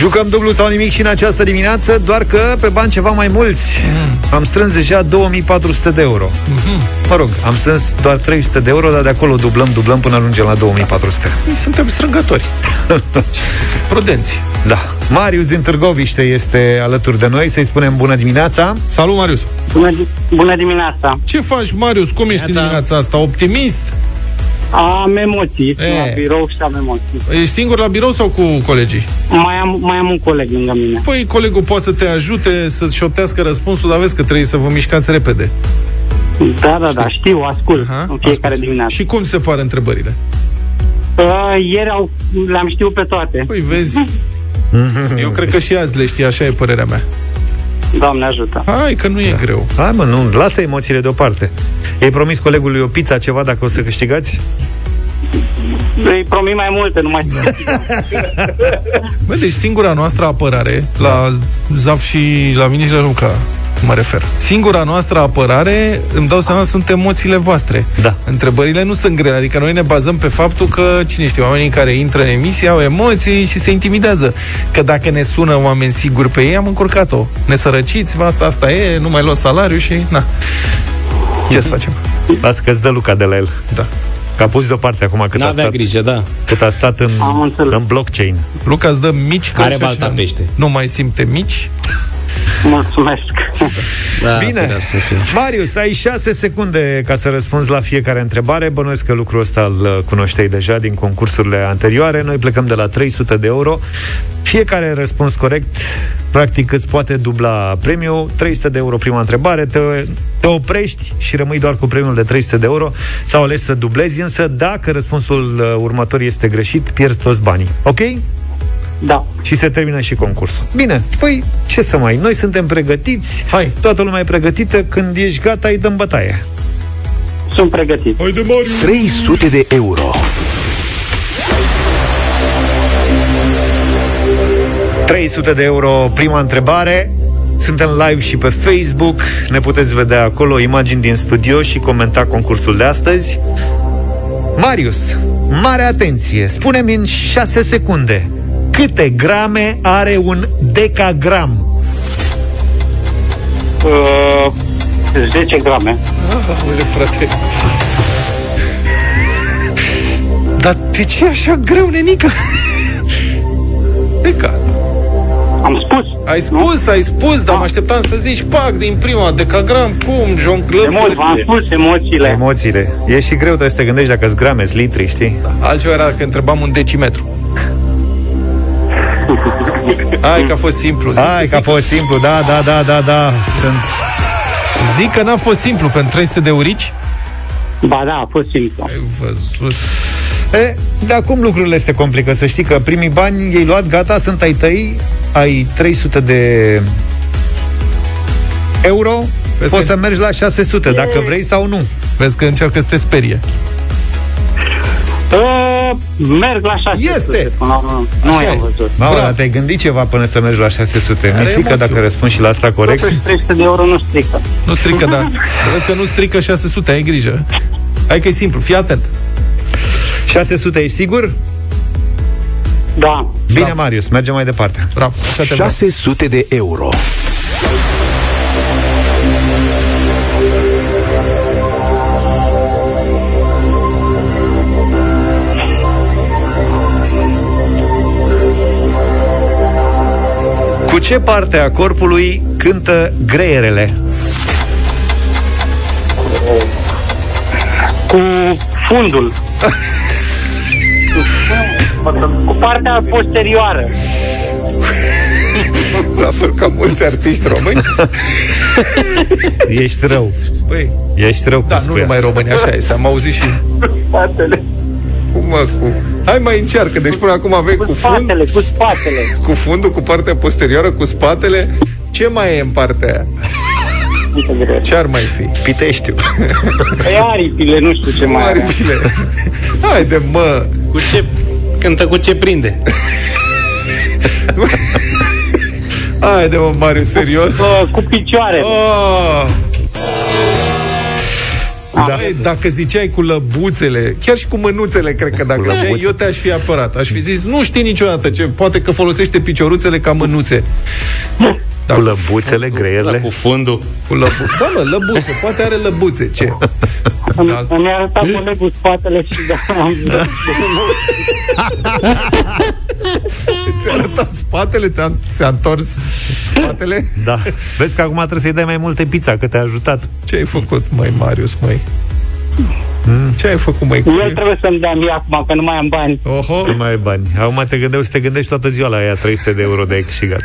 Jucăm dublu sau nimic și în această dimineață, doar că pe bani ceva mai mulți. Mm. Am strâns deja 2400 de euro. Mm-hmm. Mă rog, am strâns doar 300 de euro, dar de acolo dublăm, dublăm până ajungem la 2400. Noi suntem strângători. Ce să zic, prudenți. Da. Marius din Târgoviște este alături de noi, să-i spunem bună dimineața. Salut, Marius! Bună, bună dimineața! Ce faci, Marius? Cum ești în dimineața asta? Optimist? Am emoții, E. la birou și am emoții. Ești singur la birou sau cu colegii? Mai am, mai am un coleg lângă mine. Păi colegul poate să te ajute să-ți șoptească răspunsul, dar vezi că trebuie să vă mișcați repede. Da, da, da, știu, ascult uh-huh, în fiecare dimineață. Și cum se pare întrebările? Uh, ieri au, le-am știut pe toate. Păi vezi, eu cred că și azi le știi, așa e părerea mea. Doamne ajută. Hai că nu e da. greu. Hai mă, nu, lasă emoțiile deoparte. I-ai promis colegului o pizza ceva dacă o să câștigați? Îi promit mai multe, nu mai Bă, deci singura noastră apărare, la Zaf și la mine și la Luca, mă refer. Singura noastră apărare, îmi dau seama, sunt emoțiile voastre. Da. Întrebările nu sunt grele, adică noi ne bazăm pe faptul că, cine știe, oamenii care intră în emisie au emoții și se intimidează. Că dacă ne sună oameni siguri pe ei, am încurcat-o. Ne sărăciți, vă, asta, asta e, nu mai luat salariu și, na. Ce să facem? Lasă că îți dă Luca de la el. Da. Că a pus deoparte acum cât a N-avea stat, grijă, da. cât a stat în, Am înțeles. în blockchain. Luca îți dă mici Are călci balta așa, pește. Nu mai simte mici. Mulțumesc. da Bine. ferear să fie. Marius, ai 6 secunde ca să răspunzi la fiecare întrebare. Bănuiesc că lucrul ăsta îl uh, cunoșteai deja din concursurile anterioare. Noi plecăm de la 300 de euro. Fiecare răspuns corect, practic, îți poate dubla premiul. 300 de euro prima întrebare, te, te oprești și rămâi doar cu premiul de 300 de euro sau ales să dublezi, însă dacă răspunsul uh, următor este greșit, pierzi toți banii. Ok? Da. Și se termină și concursul. Bine, păi ce să mai... Noi suntem pregătiți, Hai. toată lumea e pregătită, când ești gata, îi dăm bătaie. Sunt pregătit. Hai de Marius! 300 de euro. 300 de euro, prima întrebare. Suntem live și pe Facebook, ne puteți vedea acolo imagini din studio și comenta concursul de astăzi. Marius, mare atenție, spune-mi în 6 secunde, câte grame are un decagram? Uh, 10 grame. Aole, frate. Dar de ce e așa greu, nenică? Deca. Am spus. Ai spus, ai spus, dar mă așteptam să zici, pac, din prima, decagram, cum, jonglăm. Emo- v-am spus emoțiile. Emoțiile. E și greu, trebuie să te gândești dacă-s grame, litri, știi? Altceva era dacă întrebam un decimetru. Hai că a fost simplu. Zic, Hai că a fost simplu, da, da, da, da, da. Sunt... zic că n-a fost simplu pentru 300 de eurici. Ba da, a fost simplu. Ai văzut. E, de acum lucrurile se complică, să știi că primii bani ei luat, gata, sunt ai tăi, ai 300 de euro Vezi Poți că- să mergi la 600, dacă vrei sau nu. Vezi că încearcă să te sperie. Uh, merg la 600. Este! Până la urmă. Nu Așa i-am e. văzut. Mamă, dar te-ai gândit ceva până să mergi la 600. Are Mi frică emoții. dacă răspunzi și la asta corect. Totuși 300 de euro nu strică. Nu strică, da. Vezi că nu strică 600, ai grijă. Hai că e simplu, fii atent. 600 ești sigur? Da. Bine, Marius, mergem mai departe. Bravo, așa te vreau. 600 de euro. Ce parte a corpului cântă greierele? Cu fundul. cu partea posterioară. La fel ca mulți artiști români. Ești rău. Băi, Ești rău da, cum nu spui numai asta. români, așa este. Am auzit și... Spatele. Cum, mă, cu... Hai mai încearcă. Deci până acum aveai cu, Cu fund, spatele, cu spatele. cu fundul, cu partea posterioară, cu spatele. Ce mai e în partea aia? Ce ar mai fi? Piteștiu. Păi aripile, nu știu ce mai are. Aripile. Haide, mă! Cu ce... Cântă cu ce prinde. Haide, mă, Mariu, serios? Uh, cu picioarele. Oh! Da. Băi, dacă ziceai cu lăbuțele, chiar și cu mânuțele, cred că dacă ziceai, eu te-aș fi apărat. Aș fi zis, nu știi niciodată ce, poate că folosește picioruțele ca mânuțe. Da, Cu lăbuțele, greierele. Cu fundul. Cu lăbu... Da, mă, lăbuțe, poate are lăbuțe, ce? Da. Mi-a arătat colegul spatele și da, am da. Ți-a arătat spatele, ți-a, ți-a întors spatele? Da. Vezi că acum trebuie să-i dai mai multe pizza, că te-a ajutat. Ce ai făcut, mai Marius, mai? Ce ai făcut, mai? El trebuie să-mi dea mie acum, că nu mai am bani. Oho. Nu mai ai bani. Acum te gândești, să te gândești toată ziua la aia 300 de euro de câștigat.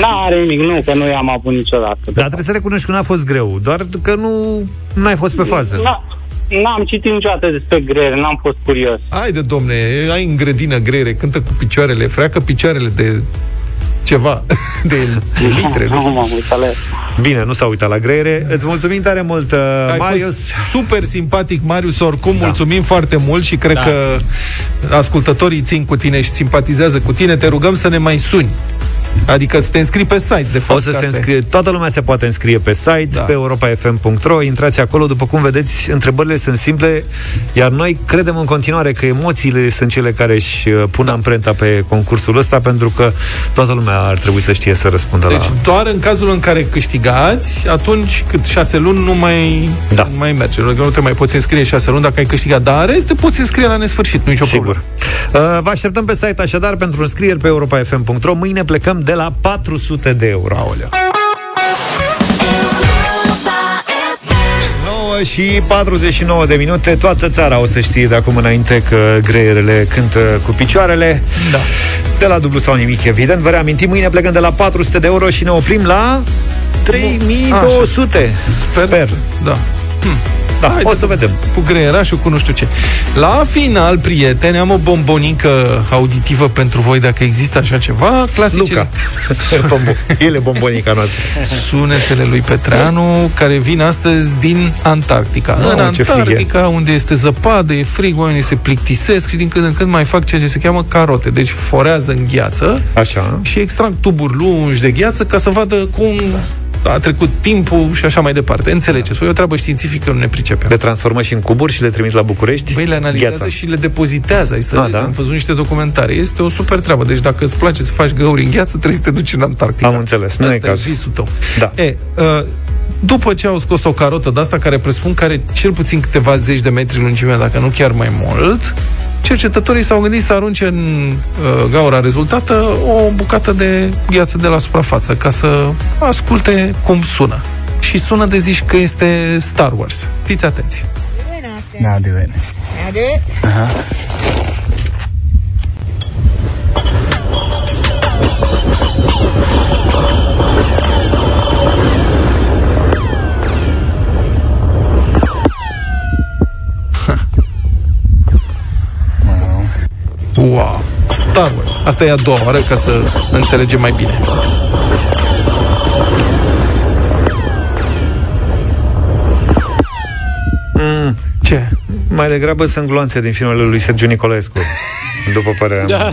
N-are nimic, nu, că nu i-am avut niciodată. Dar trebuie să recunoști că n-a fost greu, doar că nu n-ai fost pe fază. Na, n-am citit niciodată despre grele, n-am fost curios. Haide, domne, ai în grădină grere, cântă cu picioarele, freacă picioarele de ceva, de, de litre, nu Nu știu. m-am uitat la el. Bine, nu s-a uitat la greiere. Îți mulțumim tare mult, uh, Ai Marius. fost super simpatic, Marius, oricum, da. mulțumim foarte mult și cred da. că ascultătorii țin cu tine și simpatizează cu tine. Te rugăm să ne mai suni. Adică să te înscrii pe site, de fapt. O să că se asta e. înscrie, toată lumea se poate înscrie pe site, da. pe europa.fm.ro, intrați acolo, după cum vedeți, întrebările sunt simple, iar noi credem în continuare că emoțiile sunt cele care își uh, pun da. amprenta pe concursul ăsta, pentru că toată lumea ar trebui să știe să răspundă Deci la... doar în cazul în care câștigați, atunci cât șase luni nu mai, Da. nu mai merge. Adică nu te mai poți înscrie șase luni dacă ai câștigat. Dar în rest te poți înscrie la nesfârșit, nu e nicio Sigur. problemă. Uh, Vă așteptăm pe site așadar pentru înscrieri pe europa.fm.ro. Mâine plecăm de la 400 de euro. Aolea. 9 și 49 de minute Toată țara o să știe de acum înainte Că greierele cântă cu picioarele Da. De la dublu sau nimic, evident Vă reamintim, mâine plecăm de la 400 de euro Și ne oprim la 3200 Sper. Sper. Da. Da, Haide, o să vedem Cu greierașul, cu nu știu ce. La final, prieteni, am o bombonică auditivă pentru voi, dacă există așa ceva. Clasicele. Luca El e bombonica noastră Sunetele lui Petreanu, care vin astăzi din Antarctica. Mamă, în ce frig e. Antarctica, unde este zăpadă, e frig, oamenii se plictisesc și din când în când mai fac ceea ce se cheamă carote. Deci forează în gheață Așa și extrag tuburi lungi de gheață ca să vadă cum a trecut timpul și așa mai departe. Înțelegeți? E o treabă științifică, nu ne pricepem. Le transformă și în cuburi și le trimiți la București Băi, le analizează Gheața. și le depozitează. Ai să Ah, vezi, da? am văzut niște documentare. Este o super treabă. Deci dacă îți place să faci găuri în gheață, trebuie să te duci în Antarctica. Am înțeles, nu Asta e cazul. visul tău. Da. E, uh, după ce au scos o carotă de asta, care presupun că are cel puțin câteva zeci de metri lungime, dacă nu chiar mai mult, cercetătorii s-au gândit să arunce în uh, gaura rezultată o bucată de gheață de la suprafață, ca să asculte cum sună. Și sună de zici că este Star Wars. Fiți atenți! Now do it. Now do it. Uh-huh. Wow! Star Wars. Asta e a doua oară ca să înțelegem mai bine. Mm. Ce? Mai degrabă sunt gloanțe din filmele lui Sergiu Nicolescu, după părerea Da. mea.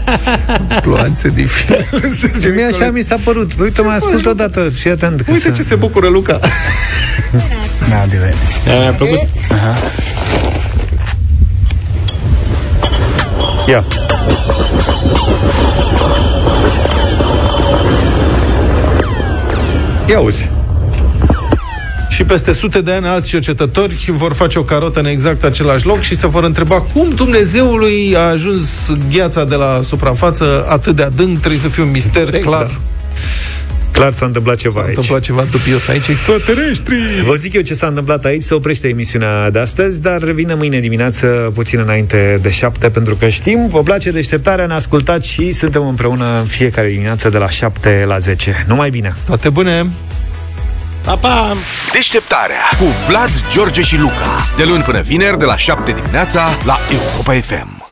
Gloanțe din filmele lui Sergiu Mie așa mi s-a părut. Uite, mai ascult odată și atent. că Uite să- ce se bucură Luca. N-a de vedere. Mi-a plăcut. Aha. Ia. Ia uzi. Și peste sute de ani alți cercetători vor face o carotă în exact același loc și se vor întreba cum Dumnezeului a ajuns gheața de la suprafață atât de adânc, trebuie să fie un mister Corect, clar. da. Clar s-a întâmplat ceva S-a aici. întâmplat ceva dubios aici, extraterestri! Vă zic eu ce s-a întâmplat aici, se oprește emisiunea de astăzi, dar revine mâine dimineață, puțin înainte de șapte, pentru că știm, vă place deșteptarea, ne ascultați și suntem împreună în fiecare dimineață de la 7 la 10. Numai bine! Toate bune! Pa, pa! Deșteptarea cu Vlad, George și Luca. De luni până vineri, de la 7 dimineața, la Europa FM.